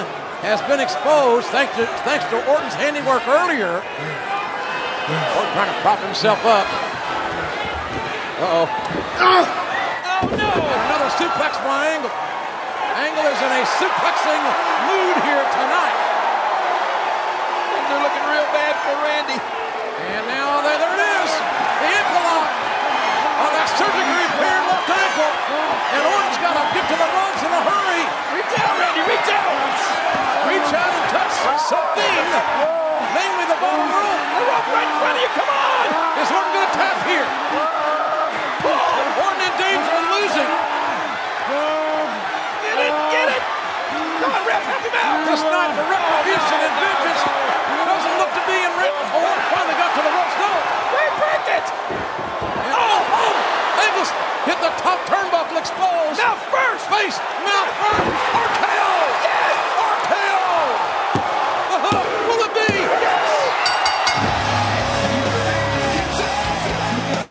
has been exposed thanks to thanks to Orton's handiwork earlier. Orton trying to prop himself up. Uh-oh. Oh no! Another suplex by Angle. Angle is in a suplexing mood here tonight. Things are looking real bad for Randy. And now there, there it is. The ankle lock oh, on that surgically repaired left ankle. And Orton's got to get to the ropes in a hurry. Reach out, Randy, reach out. Reach out and touch something. Namely the bottom rope. The rope right in front of you. Come on. Is Orton going to tap here? Oh. Orton in danger of losing. timeout. It's not for Rick and vengeance. Doesn't look to be in oh, written form. Finally got to the ropes. No, they break it. Oh, oh, Angles hit the top turnbuckle exposed. Now first face, mouth first. RKO. Yes, RKO. Uh-huh. Will it be? Yes.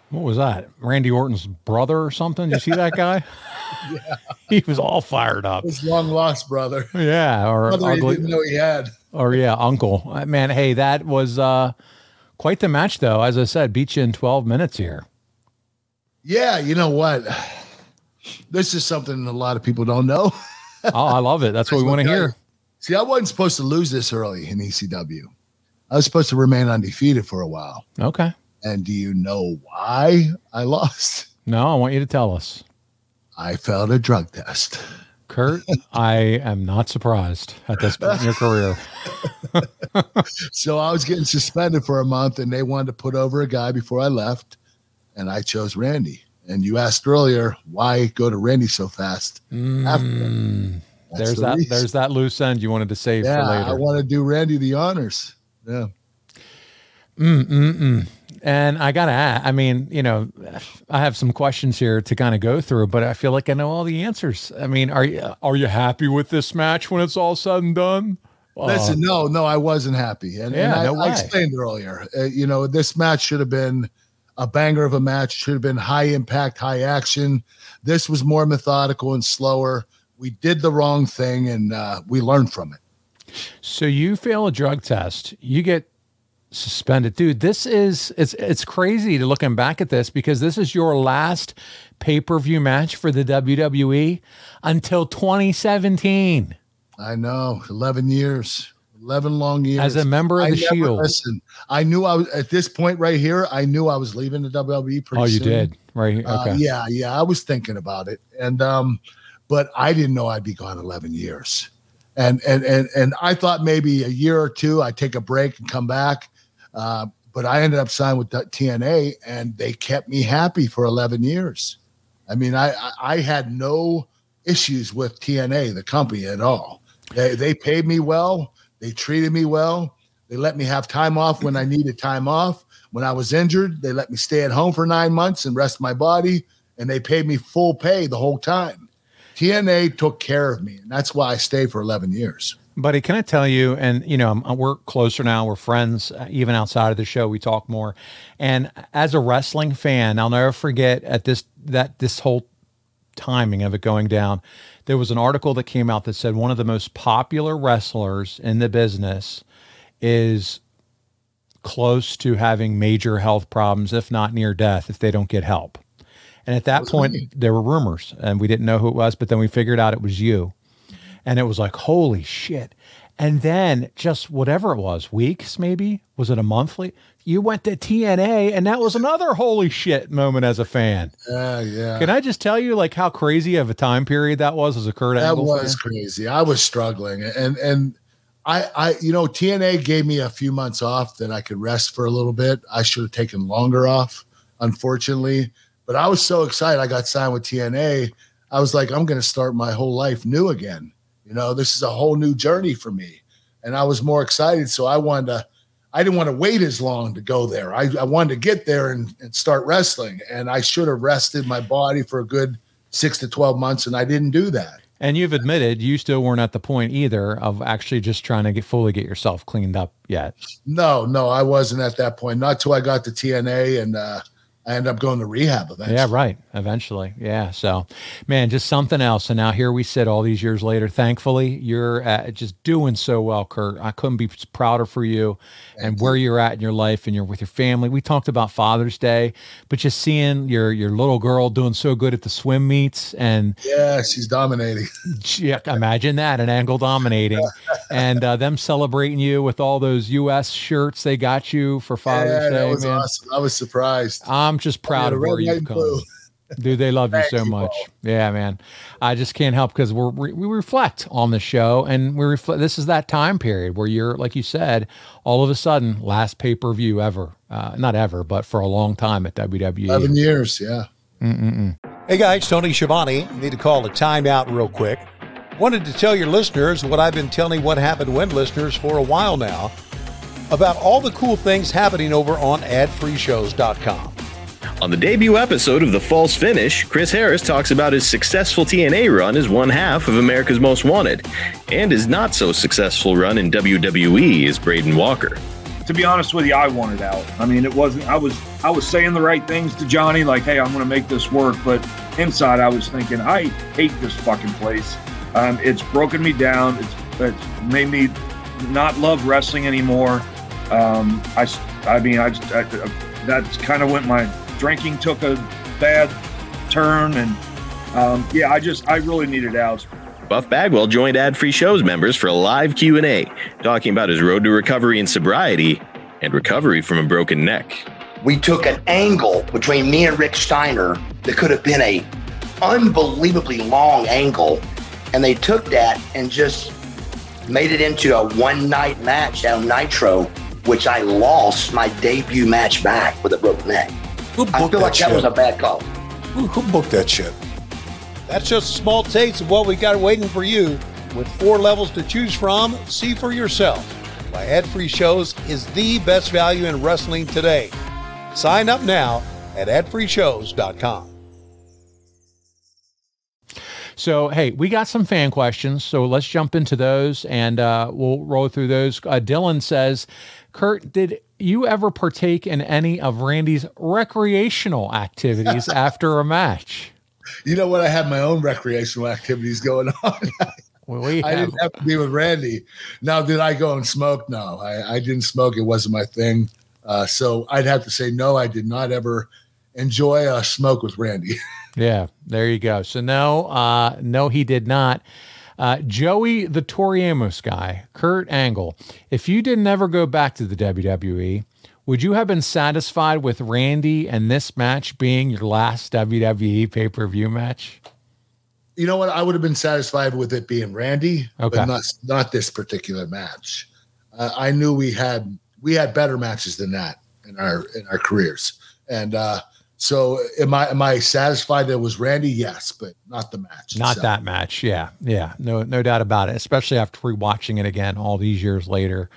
What was that? Randy Orton's brother or something? Did you see that guy? yeah. He was all fired up. His long lost brother. Yeah, or Brother he ugly, didn't know he had. or yeah, uncle. Uh, Man, hey, that was uh quite the match though. As I said, beat you in 12 minutes here. Yeah, you know what? This is something a lot of people don't know. Oh, I love it. That's what we want to hear. See, I wasn't supposed to lose this early in ECW. I was supposed to remain undefeated for a while. Okay. And do you know why I lost? No, I want you to tell us. I failed a drug test. Kurt, I am not surprised at this point in your career. So I was getting suspended for a month and they wanted to put over a guy before I left. And I chose Randy. And you asked earlier, why go to Randy so fast? Mm, That's There's the that reason. there's that loose end you wanted to save yeah, for I want to do Randy the honors. Yeah. Mm, mm, And I gotta add, I mean, you know, I have some questions here to kind of go through, but I feel like I know all the answers. I mean, are you are you happy with this match when it's all said and done? Uh, Listen, no, no, I wasn't happy, and, and Yeah, I, no I explained earlier. Uh, you know, this match should have been a banger of a match. Should have been high impact, high action. This was more methodical and slower. We did the wrong thing, and uh, we learned from it. So you fail a drug test, you get suspended. Dude, this is it's it's crazy to looking back at this because this is your last pay-per-view match for the WWE until 2017 I know, eleven years, eleven long years as a member of I the Shield. listen I knew I was at this point right here. I knew I was leaving the WWE. Pretty Oh, you soon. did. Right. here. Uh, yeah, yeah, I was thinking about it, and um, but I didn't know I'd be gone eleven years, and and and and I thought maybe a year or two I'd take a break and come back, uh, but I ended up signing with TNA, and they kept me happy for eleven years. I mean, I I, I had no issues with TNA, the company, at all. They they paid me well, they treated me well, they let me have time off when I needed time off. When I was injured, they let me stay at home for nine months and rest my body, and they paid me full pay the whole time. TNA took care of me, and that's why I stayed for 11 years. Buddy, can I tell you? And you know, we're closer now. We're friends. uh, Even outside of the show, we talk more. And as a wrestling fan, I'll never forget at this that this whole timing of it going down. There was an article that came out that said one of the most popular wrestlers in the business is close to having major health problems, if not near death, if they don't get help. And at that point, there were rumors, and we didn't know who it was, but then we figured out it was you. And it was like, holy shit. And then just whatever it was, weeks maybe, was it a monthly? You went to TNA, and that was another holy shit moment as a fan. Yeah, yeah. Can I just tell you like how crazy of a time period that was as a Kurt that Angle was fan? crazy. I was struggling, and and I I you know TNA gave me a few months off that I could rest for a little bit. I should have taken longer off, unfortunately. But I was so excited. I got signed with TNA. I was like, I'm going to start my whole life new again. You know, this is a whole new journey for me, and I was more excited. So I wanted to. I didn't want to wait as long to go there. I, I wanted to get there and, and start wrestling, and I should have rested my body for a good six to twelve months, and I didn't do that. And you've admitted you still weren't at the point either of actually just trying to get fully get yourself cleaned up yet. No, no, I wasn't at that point. Not till I got to TNA and uh, I ended up going to rehab eventually. Yeah, right. Eventually. Yeah. So, man, just something else. And now here we sit all these years later. Thankfully, you're uh, just doing so well, Kurt. I couldn't be prouder for you and where you're at in your life and you're with your family. We talked about Father's Day, but just seeing your your little girl doing so good at the swim meets and Yeah, she's dominating. yeah, imagine that an angle dominating and uh, them celebrating you with all those U.S. shirts they got you for Father's yeah, Day, that was man. awesome. I was surprised. I'm just proud Yeah, of where you've come. blue. Dude, they love you so much. Yeah, man. I just can't help because we're we, we reflect on the show, and we reflect. This is that time period where you're, like you said, all of a sudden, last pay per view ever, uh, not ever, but for a long time at. WWE. Eleven years. Yeah. Hey guys, Tony Schiavone. Need to call a timeout real quick. Wanted to tell your listeners what I've been telling What Happened When listeners for a while now about all the cool things happening over on adfreeshows.com. On the debut episode of The False Finish, Chris Harris talks about his successful TNA run as one half of America's Most Wanted, and his not so successful run in WWE as Braden Walker. To be honest with you, I wanted out. I mean, it wasn't. I was I was saying the right things to Johnny, like, "Hey, I'm going to make this work," but inside, I was thinking, "I hate this fucking place. Um, it's broken me down. It's it's made me not love wrestling anymore. Um, I I mean, I, I that's kind of when my drinking took a bad turn, and um, yeah, I just I really needed out. Buff Bagwell joined Ad Free Shows members for a live Q&A, talking about his road to recovery and sobriety and recovery from a broken neck. We took an angle between me and Rick Steiner that could have been a unbelievably long angle, and they took that and just made it into a one night match on Nitro, which I lost my debut match back with a broken neck. I feel like that, that was a bad call. Who, who booked that shit? That's just a small taste of what we got waiting for you. With four levels to choose from, see for yourself why ad free shows is the best value in wrestling today. Sign up now at adfreeshows.com. So, hey, we got some fan questions. So let's jump into those and uh, we'll roll through those. Uh, Dylan says, Kurt, did you ever partake in any of Randy's recreational activities after a match? you know what? I had my own recreational activities going on. well, we I didn't have to be with Randy. Now, did I go and smoke? No, I, I didn't smoke. It wasn't my thing. Uh, so I'd have to say no. I did not ever enjoy a smoke with Randy. yeah, there you go. So no, uh, no, he did not. Uh, Joey, the Tori Amos guy, Kurt Angle. If you didn't ever go back to the WWE, would you have been satisfied with Randy and this match being your last WWE pay per view match? You know what? I would have been satisfied with it being Randy, okay. but not not this particular match. Uh, I knew we had we had better matches than that in our in our careers, and uh, so am I am I satisfied that it was Randy? Yes, but not the match. Not itself. that match. Yeah, yeah, no no doubt about it. Especially after rewatching it again all these years later.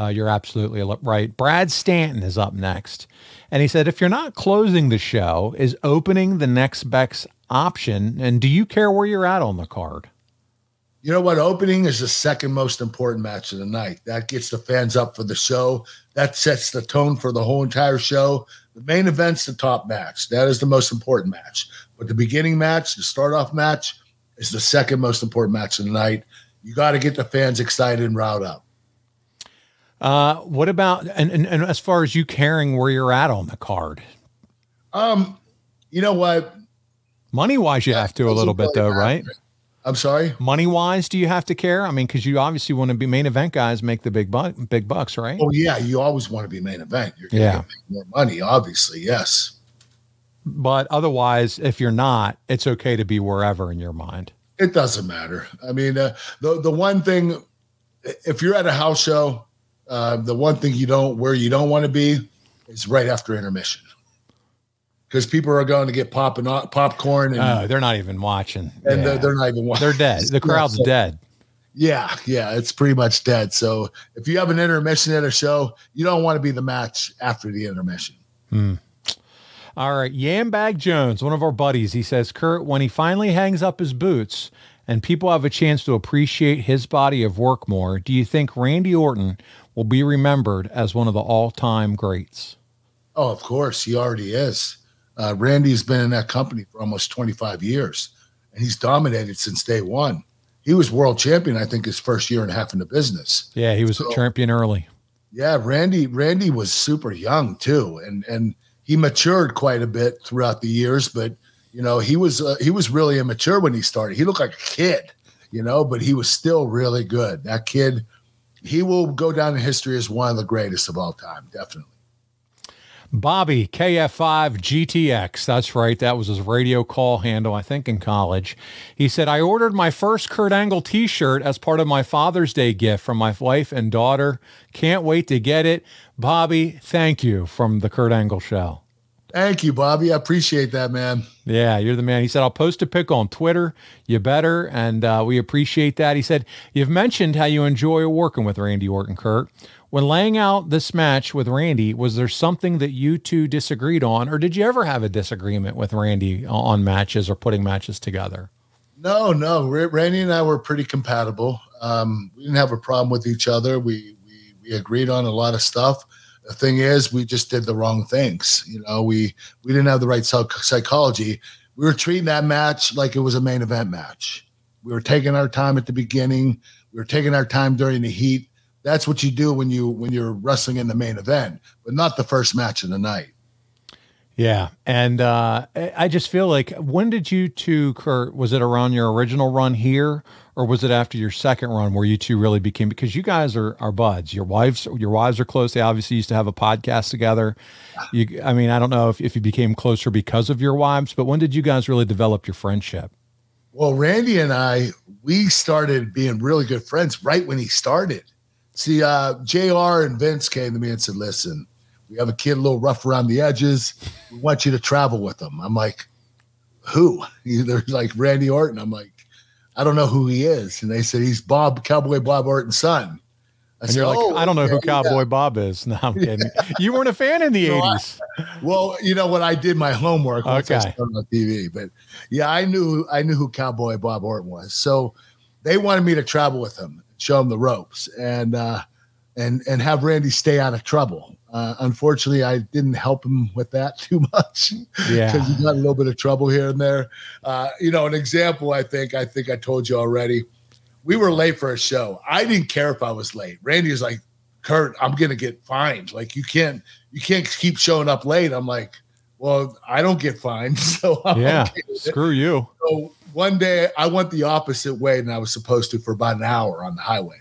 Uh, you're absolutely right. Brad Stanton is up next. And he said, if you're not closing the show, is opening the next best option? And do you care where you're at on the card? You know what? Opening is the second most important match of the night. That gets the fans up for the show. That sets the tone for the whole entire show. The main event's the top match. That is the most important match. But the beginning match, the start off match, is the second most important match of the night. You got to get the fans excited and riled up. Uh, what about and, and, and as far as you caring where you're at on the card? Um, you know what? Money wise, you have to a little bit though, right? I'm sorry. Money wise, do you have to care? I mean, because you obviously want to be main event guys, make the big buck, big bucks, right? Oh yeah, you always want to be main event. You're going yeah. more money, obviously. Yes. But otherwise, if you're not, it's okay to be wherever in your mind. It doesn't matter. I mean, uh, the the one thing, if you're at a house show uh, the one thing you don't where you don't want to be is right after intermission because people are going to get popping popcorn and oh, they're not even watching and yeah. they're, they're, not even watching they're dead the crowd's yeah, so, dead yeah yeah it's pretty much dead so if you have an intermission at a show you don't want to be the match after the intermission hmm. all right yambag jones one of our buddies he says kurt when he finally hangs up his boots and people have a chance to appreciate his body of work more do you think randy orton will be remembered as one of the all-time greats. Oh, of course, he already is. Uh, Randy's been in that company for almost 25 years, and he's dominated since day one. He was world champion, I think, his first year and a half in the business. Yeah, he was so, a champion early. Yeah, Randy. Randy was super young too, and and he matured quite a bit throughout the years. But you know, he was uh, he was really immature when he started. He looked like a kid, you know, but he was still really good. That kid he will go down in history as one of the greatest of all time, definitely. Bobby KF5 GTX. That's right. That was his radio call handle, I think, in college. He said, I ordered my first Kurt Angle t shirt as part of my Father's Day gift from my wife and daughter. Can't wait to get it. Bobby, thank you from the Kurt Angle Show. Thank you, Bobby. I appreciate that, man. Yeah, you're the man. He said, I'll post a pic on Twitter. You better. And uh, we appreciate that. He said, You've mentioned how you enjoy working with Randy Orton, Kurt. When laying out this match with Randy, was there something that you two disagreed on, or did you ever have a disagreement with Randy on matches or putting matches together? No, no. Randy and I were pretty compatible. Um, we didn't have a problem with each other. We, we we agreed on a lot of stuff. The thing is, we just did the wrong things. You know, we we didn't have the right psychology. We were treating that match like it was a main event match. We were taking our time at the beginning. We were taking our time during the heat that's what you do when you when you're wrestling in the main event, but not the first match of the night. Yeah, and uh, I just feel like when did you two, Kurt? Was it around your original run here, or was it after your second run where you two really became? Because you guys are are buds. Your wives, your wives are close. They obviously used to have a podcast together. You, I mean, I don't know if if you became closer because of your wives, but when did you guys really develop your friendship? Well, Randy and I, we started being really good friends right when he started. See, uh, JR and Vince came to me and said, listen, we have a kid a little rough around the edges. We want you to travel with him. I'm like, who? They're like Randy Orton. I'm like, I don't know who he is. And they said, he's Bob, Cowboy Bob Orton's son. I and said, you're like, oh, I don't know okay, who Cowboy yeah. Bob is. No, I'm kidding. you weren't a fan in the so 80s. I, well, you know what? I did my homework okay. on TV, but yeah, I knew I knew who Cowboy Bob Orton was. So they wanted me to travel with him show him the ropes and uh, and and have Randy stay out of trouble. Uh, unfortunately, I didn't help him with that too much. Yeah, because he got a little bit of trouble here and there. Uh, you know, an example. I think I think I told you already. We were late for a show. I didn't care if I was late. Randy was like, "Kurt, I'm gonna get fined. Like you can't you can't keep showing up late." I'm like, "Well, I don't get fined, so I'm yeah, okay screw you." So one day I went the opposite way than I was supposed to for about an hour on the highway.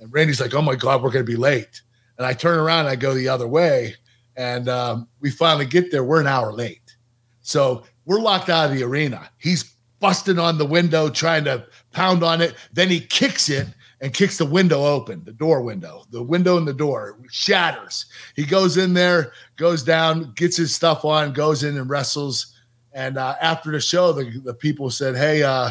And Randy's like, oh my God, we're going to be late. And I turn around and I go the other way. And um, we finally get there. We're an hour late. So we're locked out of the arena. He's busting on the window, trying to pound on it. Then he kicks it and kicks the window open, the door window, the window and the door shatters. He goes in there, goes down, gets his stuff on, goes in and wrestles and uh, after the show, the, the people said, Hey, uh,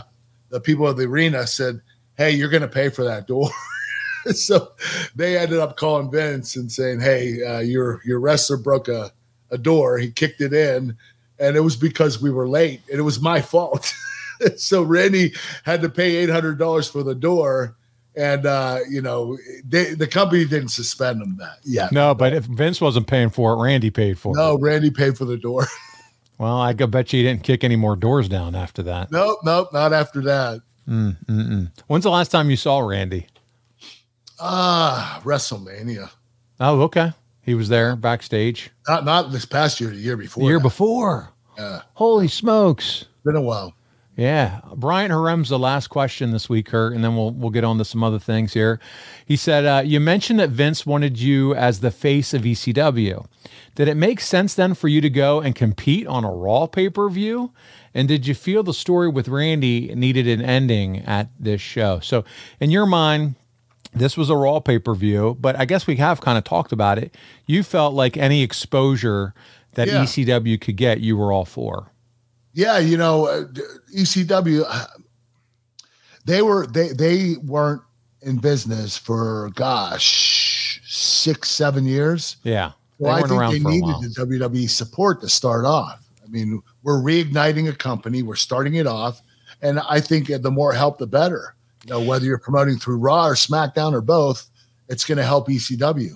the people of the arena said, Hey, you're going to pay for that door. so they ended up calling Vince and saying, Hey, uh, your, your wrestler broke a, a door. He kicked it in. And it was because we were late and it was my fault. so Randy had to pay $800 for the door and uh, you know they, the company didn't suspend him that yeah no but if vince wasn't paying for it randy paid for no, it no randy paid for the door Well, I bet you he didn't kick any more doors down after that. Nope, nope, not after that. Mm, mm-mm. When's the last time you saw Randy? Ah, uh, WrestleMania. Oh, okay. He was there backstage. Not not this past year, the year before. The year that. before. Yeah. Holy smokes. Been a while. Yeah, Brian Harem's the last question this week, Kurt, and then we'll we'll get on to some other things here. He said, uh, "You mentioned that Vince wanted you as the face of ECW. Did it make sense then for you to go and compete on a Raw pay per view? And did you feel the story with Randy needed an ending at this show? So, in your mind, this was a Raw pay per view, but I guess we have kind of talked about it. You felt like any exposure that yeah. ECW could get, you were all for." Yeah, you know, uh, ECW, uh, they were they they weren't in business for gosh six seven years. Yeah, well, I think they needed the WWE support to start off. I mean, we're reigniting a company, we're starting it off, and I think the more help, the better. You know, whether you're promoting through Raw or SmackDown or both, it's going to help ECW.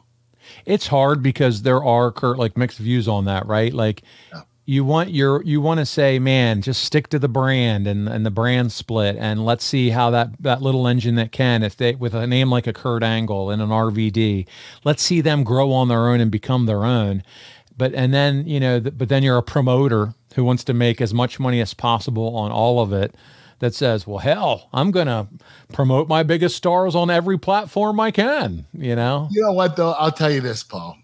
It's hard because there are Kurt like mixed views on that, right? Like. Yeah you want your you want to say man just stick to the brand and and the brand split and let's see how that that little engine that can if they with a name like a Kurt Angle and an RVD let's see them grow on their own and become their own. But and then you know but then you're a promoter who wants to make as much money as possible on all of it that says well hell I'm to promote my biggest stars on every platform I can you know? You know what though? I'll tell you this Paul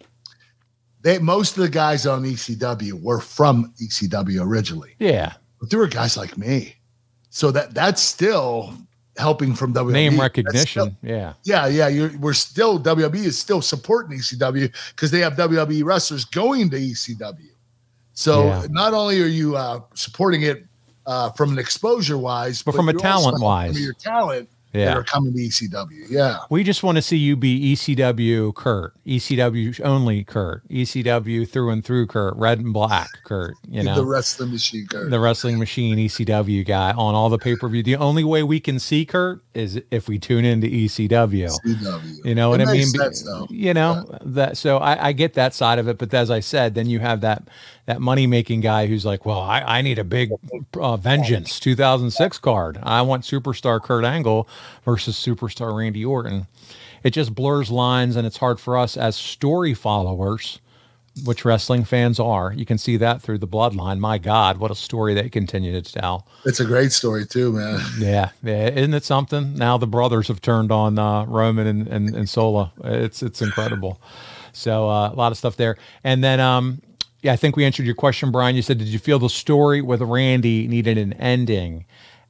they most of the guys on ECW were from ECW originally. Yeah. But there were guys like me. So that that's still helping from WWE. Name recognition. Still, yeah. Yeah, yeah. You're, we're still WWE is still supporting ECW because they have WWE wrestlers going to ECW. So Yeah. not only are you uh, supporting it uh, from an exposure wise, But from a talent wise. your talent Yeah. that are coming to ECW. Yeah. We just want to see you be ECW Kurt, ECW only Kurt, ECW through and through Kurt, red and black Kurt, you know. the wrestling machine. Kurt. the wrestling machine ECW guy on all the pay per view. The only way we can see Kurt is if we tune into ECW. ECW. You know what It I mean? sense. You know that. So I, I get that side of it, but as I said, then you have that that money making guy who's like, well, I, I need a big uh, Vengeance 2006 card. I want superstar Kurt Angle versus superstar Randy Orton. It just blurs lines, and it's hard for us as story followers which wrestling fans are. You can see that through the bloodline. My God, what a story they continue to tell. It's a great story too, man. Yeah, yeah, isn't it something? Now the brothers have turned on uh, Roman and, and and Solo. It's it's incredible. So uh, a lot of stuff there, and then um, yeah, I think we answered your question, Brian. You said, did you feel the story with Randy needed an ending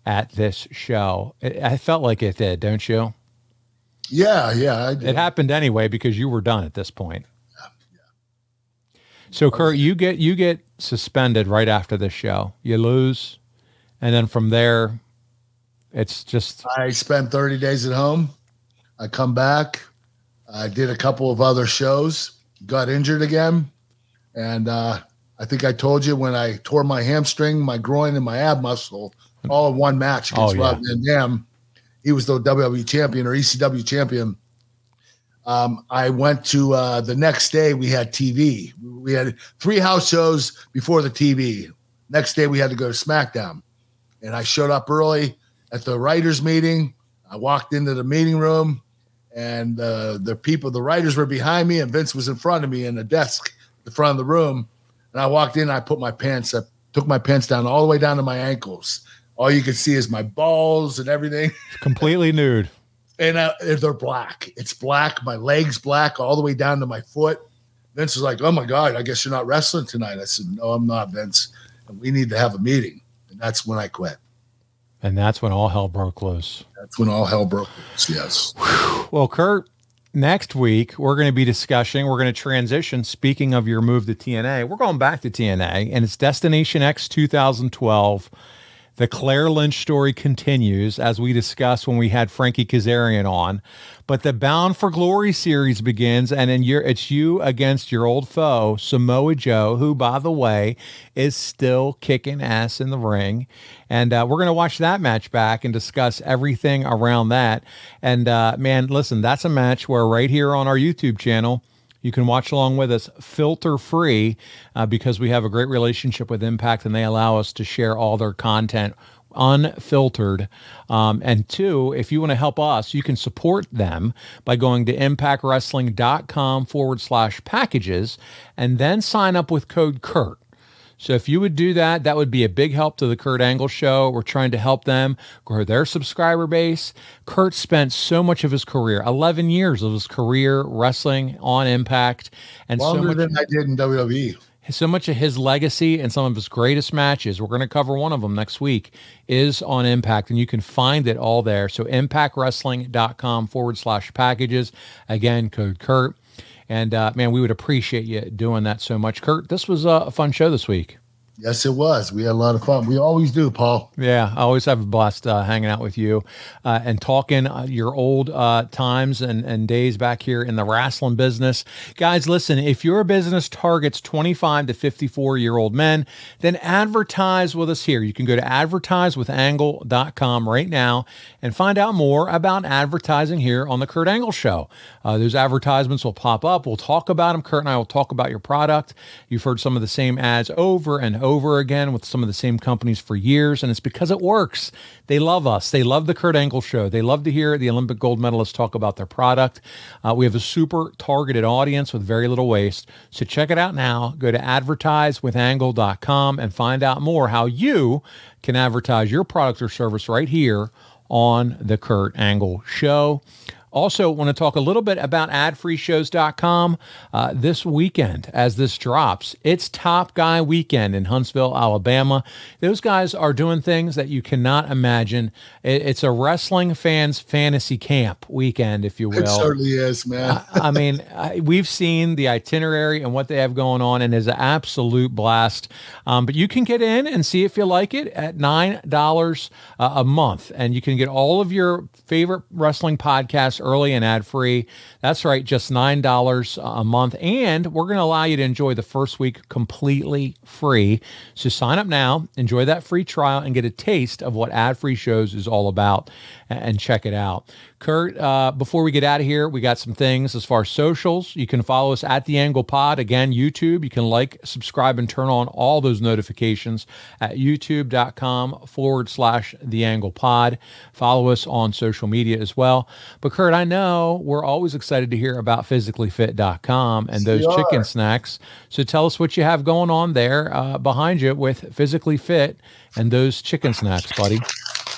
at this show? It, I felt like it did, don't you? Yeah, yeah. I did. It happened anyway because you were done at this point. So Kurt, you get you get suspended right after the show. You lose, and then from there, it's just I spent 30 days at home. I come back. I did a couple of other shows, got injured again. And uh, I think I told you when I tore my hamstring, my groin, and my ab muscle all in one match against Oh, yeah. Rob Van Dam. He was the WWE champion or ECW champion. Um, I went to uh, the next day, we had TV. We had three house shows before the TV. Next day, we had to go to SmackDown. And I showed up early at the writers' meeting. I walked into the meeting room, and uh, the people, the writers were behind me, and Vince was in front of me in a desk in the front of the room. And I walked in, I put my pants up, took my pants down all the way down to my ankles. All you can see is my balls and everything. completely nude. And uh, they're black. It's black. My legs black all the way down to my foot. Vince was like, "Oh my god, I guess you're not wrestling tonight." I said, "No, I'm not, Vince. And we need to have a meeting." And that's when I quit. And that's when all hell broke loose. That's when all hell broke loose. Yes. Well, Kurt, next week we're going to be discussing, we're going to transition. Speaking of your move to TNA, we're going back to TNA and it's Destination X 2012. The Claire Lynch story continues as we discussed when we had Frankie Kazarian on. But the Bound for Glory series begins, and then you're, it's you against your old foe, Samoa Joe, who, by the way, is still kicking ass in the ring. And uh, we're going to watch that match back and discuss everything around that. And uh, man, listen, that's a match where right here on our YouTube channel, you can watch along with us filter free uh, because we have a great relationship with Impact and they allow us to share all their content unfiltered. Um, and two, if you want to help us, you can support them by going to impactwrestling.com forward slash packages and then sign up with code KURT. So if you would do that, that would be a big help to the Kurt Angle show. We're trying to help them grow their subscriber base. Kurt spent so much of his career, 11 years of his career wrestling on Impact and so Longer much than I did in. WWE. so much of his legacy and some of his greatest matches, we're going to cover one of them next week, is on Impact, and you can find it all there. So impactwrestling.com forward slash packages. Again, code Kurt. And uh, man, we would appreciate you doing that so much. Kurt, this was a fun show this week. Yes, it was. We had a lot of fun. We always do, Paul. Yeah, I always have a blast uh, hanging out with you uh, and talking uh, your old uh, times and, and days back here in the wrestling business. Guys, listen, if your business targets 25 to 54 year old men, then advertise with us here. You can go to advertisewithangle.com right now and find out more about advertising here on the Kurt Angle Show. Uh, those advertisements will pop up. We'll talk about them. Kurt and I will talk about your product. You've heard some of the same ads over and over again with some of the same companies for years, and it's because it works. They love us. They love the Kurt Angle Show. They love to hear the Olympic gold medalists talk about their product. Uh, we have a super targeted audience with very little waste. So check it out now. Go to advertisewithangle.com and find out more how you can advertise your product or service right here on the Kurt Angle Show. Also, want to talk a little bit about adfreeshows.com uh, this weekend as this drops. It's Top Guy Weekend in Huntsville, Alabama. Those guys are doing things that you cannot imagine. It's a wrestling fans fantasy camp weekend, if you will. It certainly is, man. I, I mean, I, we've seen the itinerary and what they have going on, and it's an absolute blast. Um, but you can get in and see if you like it at $9 uh, a month, and you can get all of your favorite wrestling podcasts early and ad free. That's right, just $9 a month. And we're going to allow you to enjoy the first week completely free. So sign up now, enjoy that free trial, and get a taste of what ad free shows is all about and check it out. Kurt, uh, before we get out of here, we got some things as far as socials. You can follow us at The Angle Pod. Again, YouTube. You can like, subscribe, and turn on all those notifications at youtube.com forward slash The Angle Pod. Follow us on social media as well. But, Kurt, I know we're always excited to hear about physicallyfit.com and those chicken snacks. So tell us what you have going on there uh, behind you with Physically Fit and those chicken snacks, buddy.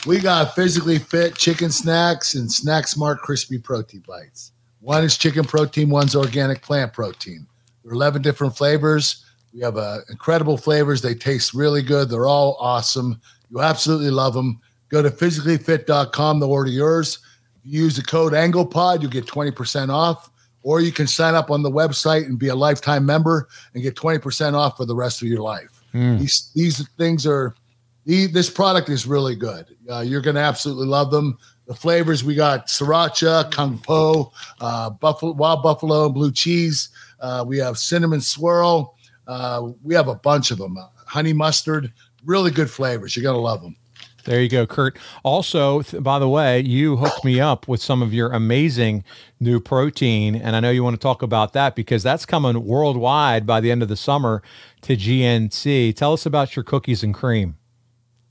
We got physically fit chicken snacks and Snack Smart crispy protein bites. One is chicken protein, one's organic plant protein. There are 11 different flavors. We have uh, incredible flavors. They taste really good. They're all awesome. You absolutely love them. Go to physicallyfit.com to order yours. If you use the code AnglePod, you get 20% off. Or you can sign up on the website and be a lifetime member and get 20% off for the rest of your life. Mm. These, these things are – this product is really good. Uh, you're going to absolutely love them. The flavors we got sriracha, kung pao, uh, buffalo, wild buffalo, and blue cheese. Uh, we have cinnamon swirl. Uh, we have a bunch of them. Uh, honey mustard, really good flavors. You're going to love them. There you go, Kurt. Also, th- by the way, you hooked me up with some of your amazing new protein, and I know you want to talk about that because that's coming worldwide by the end of the summer to GNC. Tell us about your cookies and cream.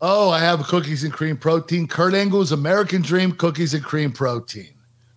Oh, I have cookies and cream protein. Kurt Angle's American Dream Cookies and Cream Protein.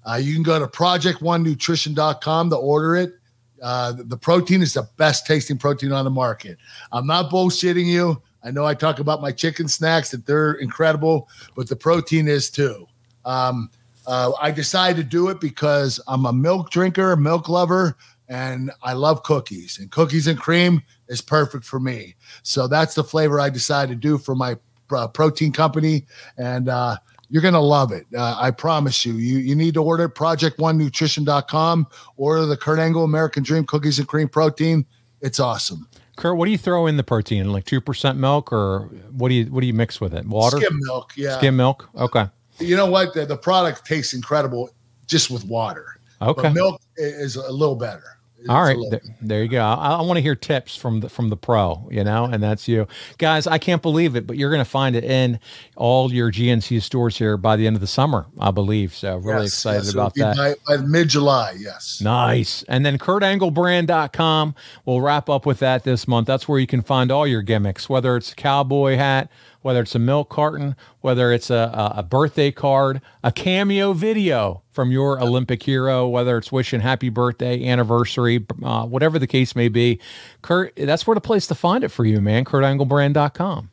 Uh, you can go to project1nutrition.com to order it. Uh, the protein is the best tasting protein on the market. I'm not bullshitting you. I know I talk about my chicken snacks that they're incredible, but the protein is too. Um, uh, I decided to do it because I'm a milk drinker, milk lover, and I love cookies. And cookies and cream is perfect for me. So that's the flavor I decided to do for my uh, protein company, and uh, you're going to love it. Uh, I promise you. You you need to order project1nutrition.com, order the Kurt Angle American Dream Cookies and Cream Protein. It's awesome. Kurt, what do you throw in the protein? Like two percent milk, or what do you what do you mix with it? Water, skim milk, yeah, skim milk. Okay. You know what? The, the product tastes incredible just with water. Okay. But milk is a little better. All right, there, there, you go. I, I want to hear tips from the from the pro, you know, and that's you guys. I can't believe it, but you're going to find it in all your GNC stores here by the end of the summer, I believe. So really yes, excited yes, about that. By, by mid July, yes. Nice. And then KurtAngleBrand.com. We'll wrap up with that this month. That's where you can find all your gimmicks, whether it's a cowboy hat whether it's a milk carton, whether it's a, a birthday card, a cameo video from your Olympic hero, whether it's wishing happy birthday, anniversary, uh, whatever the case may be. Kurt, that's where the place to find it for you, man. KurtAngleBrand.com.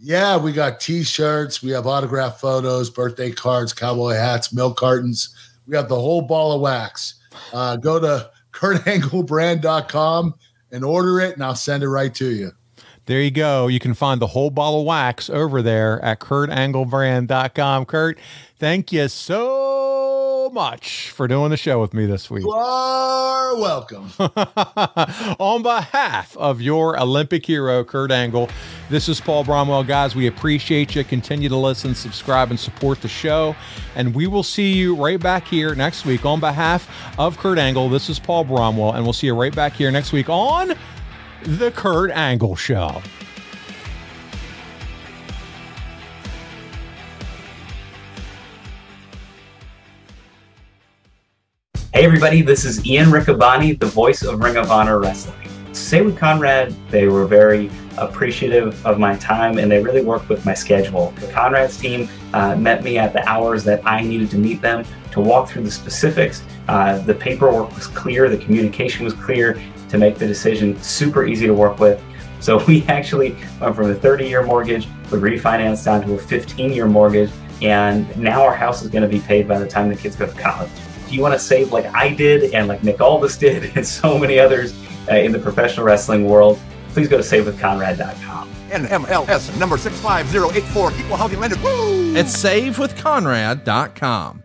Yeah, we got t-shirts, we have autograph photos, birthday cards, cowboy hats, milk cartons. We have the whole ball of wax. Uh, go to KurtAngleBrand.com and order it, and I'll send it right to you. There you go. You can find the whole bottle of wax over there at KurtAngleBrand.com. Kurt, thank you so much for doing the show with me this week. You are welcome. On behalf of your Olympic hero, Kurt Angle, this is Paul Bromwell. Guys, we appreciate you. Continue to listen, subscribe, and support the show. And we will see you right back here next week. On behalf of Kurt Angle, this is Paul Bromwell, and we'll see you right back here next week on the Kurt Angle Show. Hey everybody, this is Ian Riccaboni, the voice of Ring of Honor Wrestling. Save with Conrad, they were very appreciative of my time and they really worked with my schedule. The Conrad's team uh, met me at the hours that I needed to meet them to walk through the specifics. Uh, the paperwork was clear, the communication was clear, to make the decision super easy to work with. So we actually went from a 30 year mortgage, we refinanced down to a 15 year mortgage, and now our house is going to be paid by the time the kids go to college. if you want to save like I did and like Nick Aldis did and so many others uh, in the professional wrestling world, please go to savewithconrad.com. NMLS number 65084, equal housing lender. Woo! At savewithconrad.com.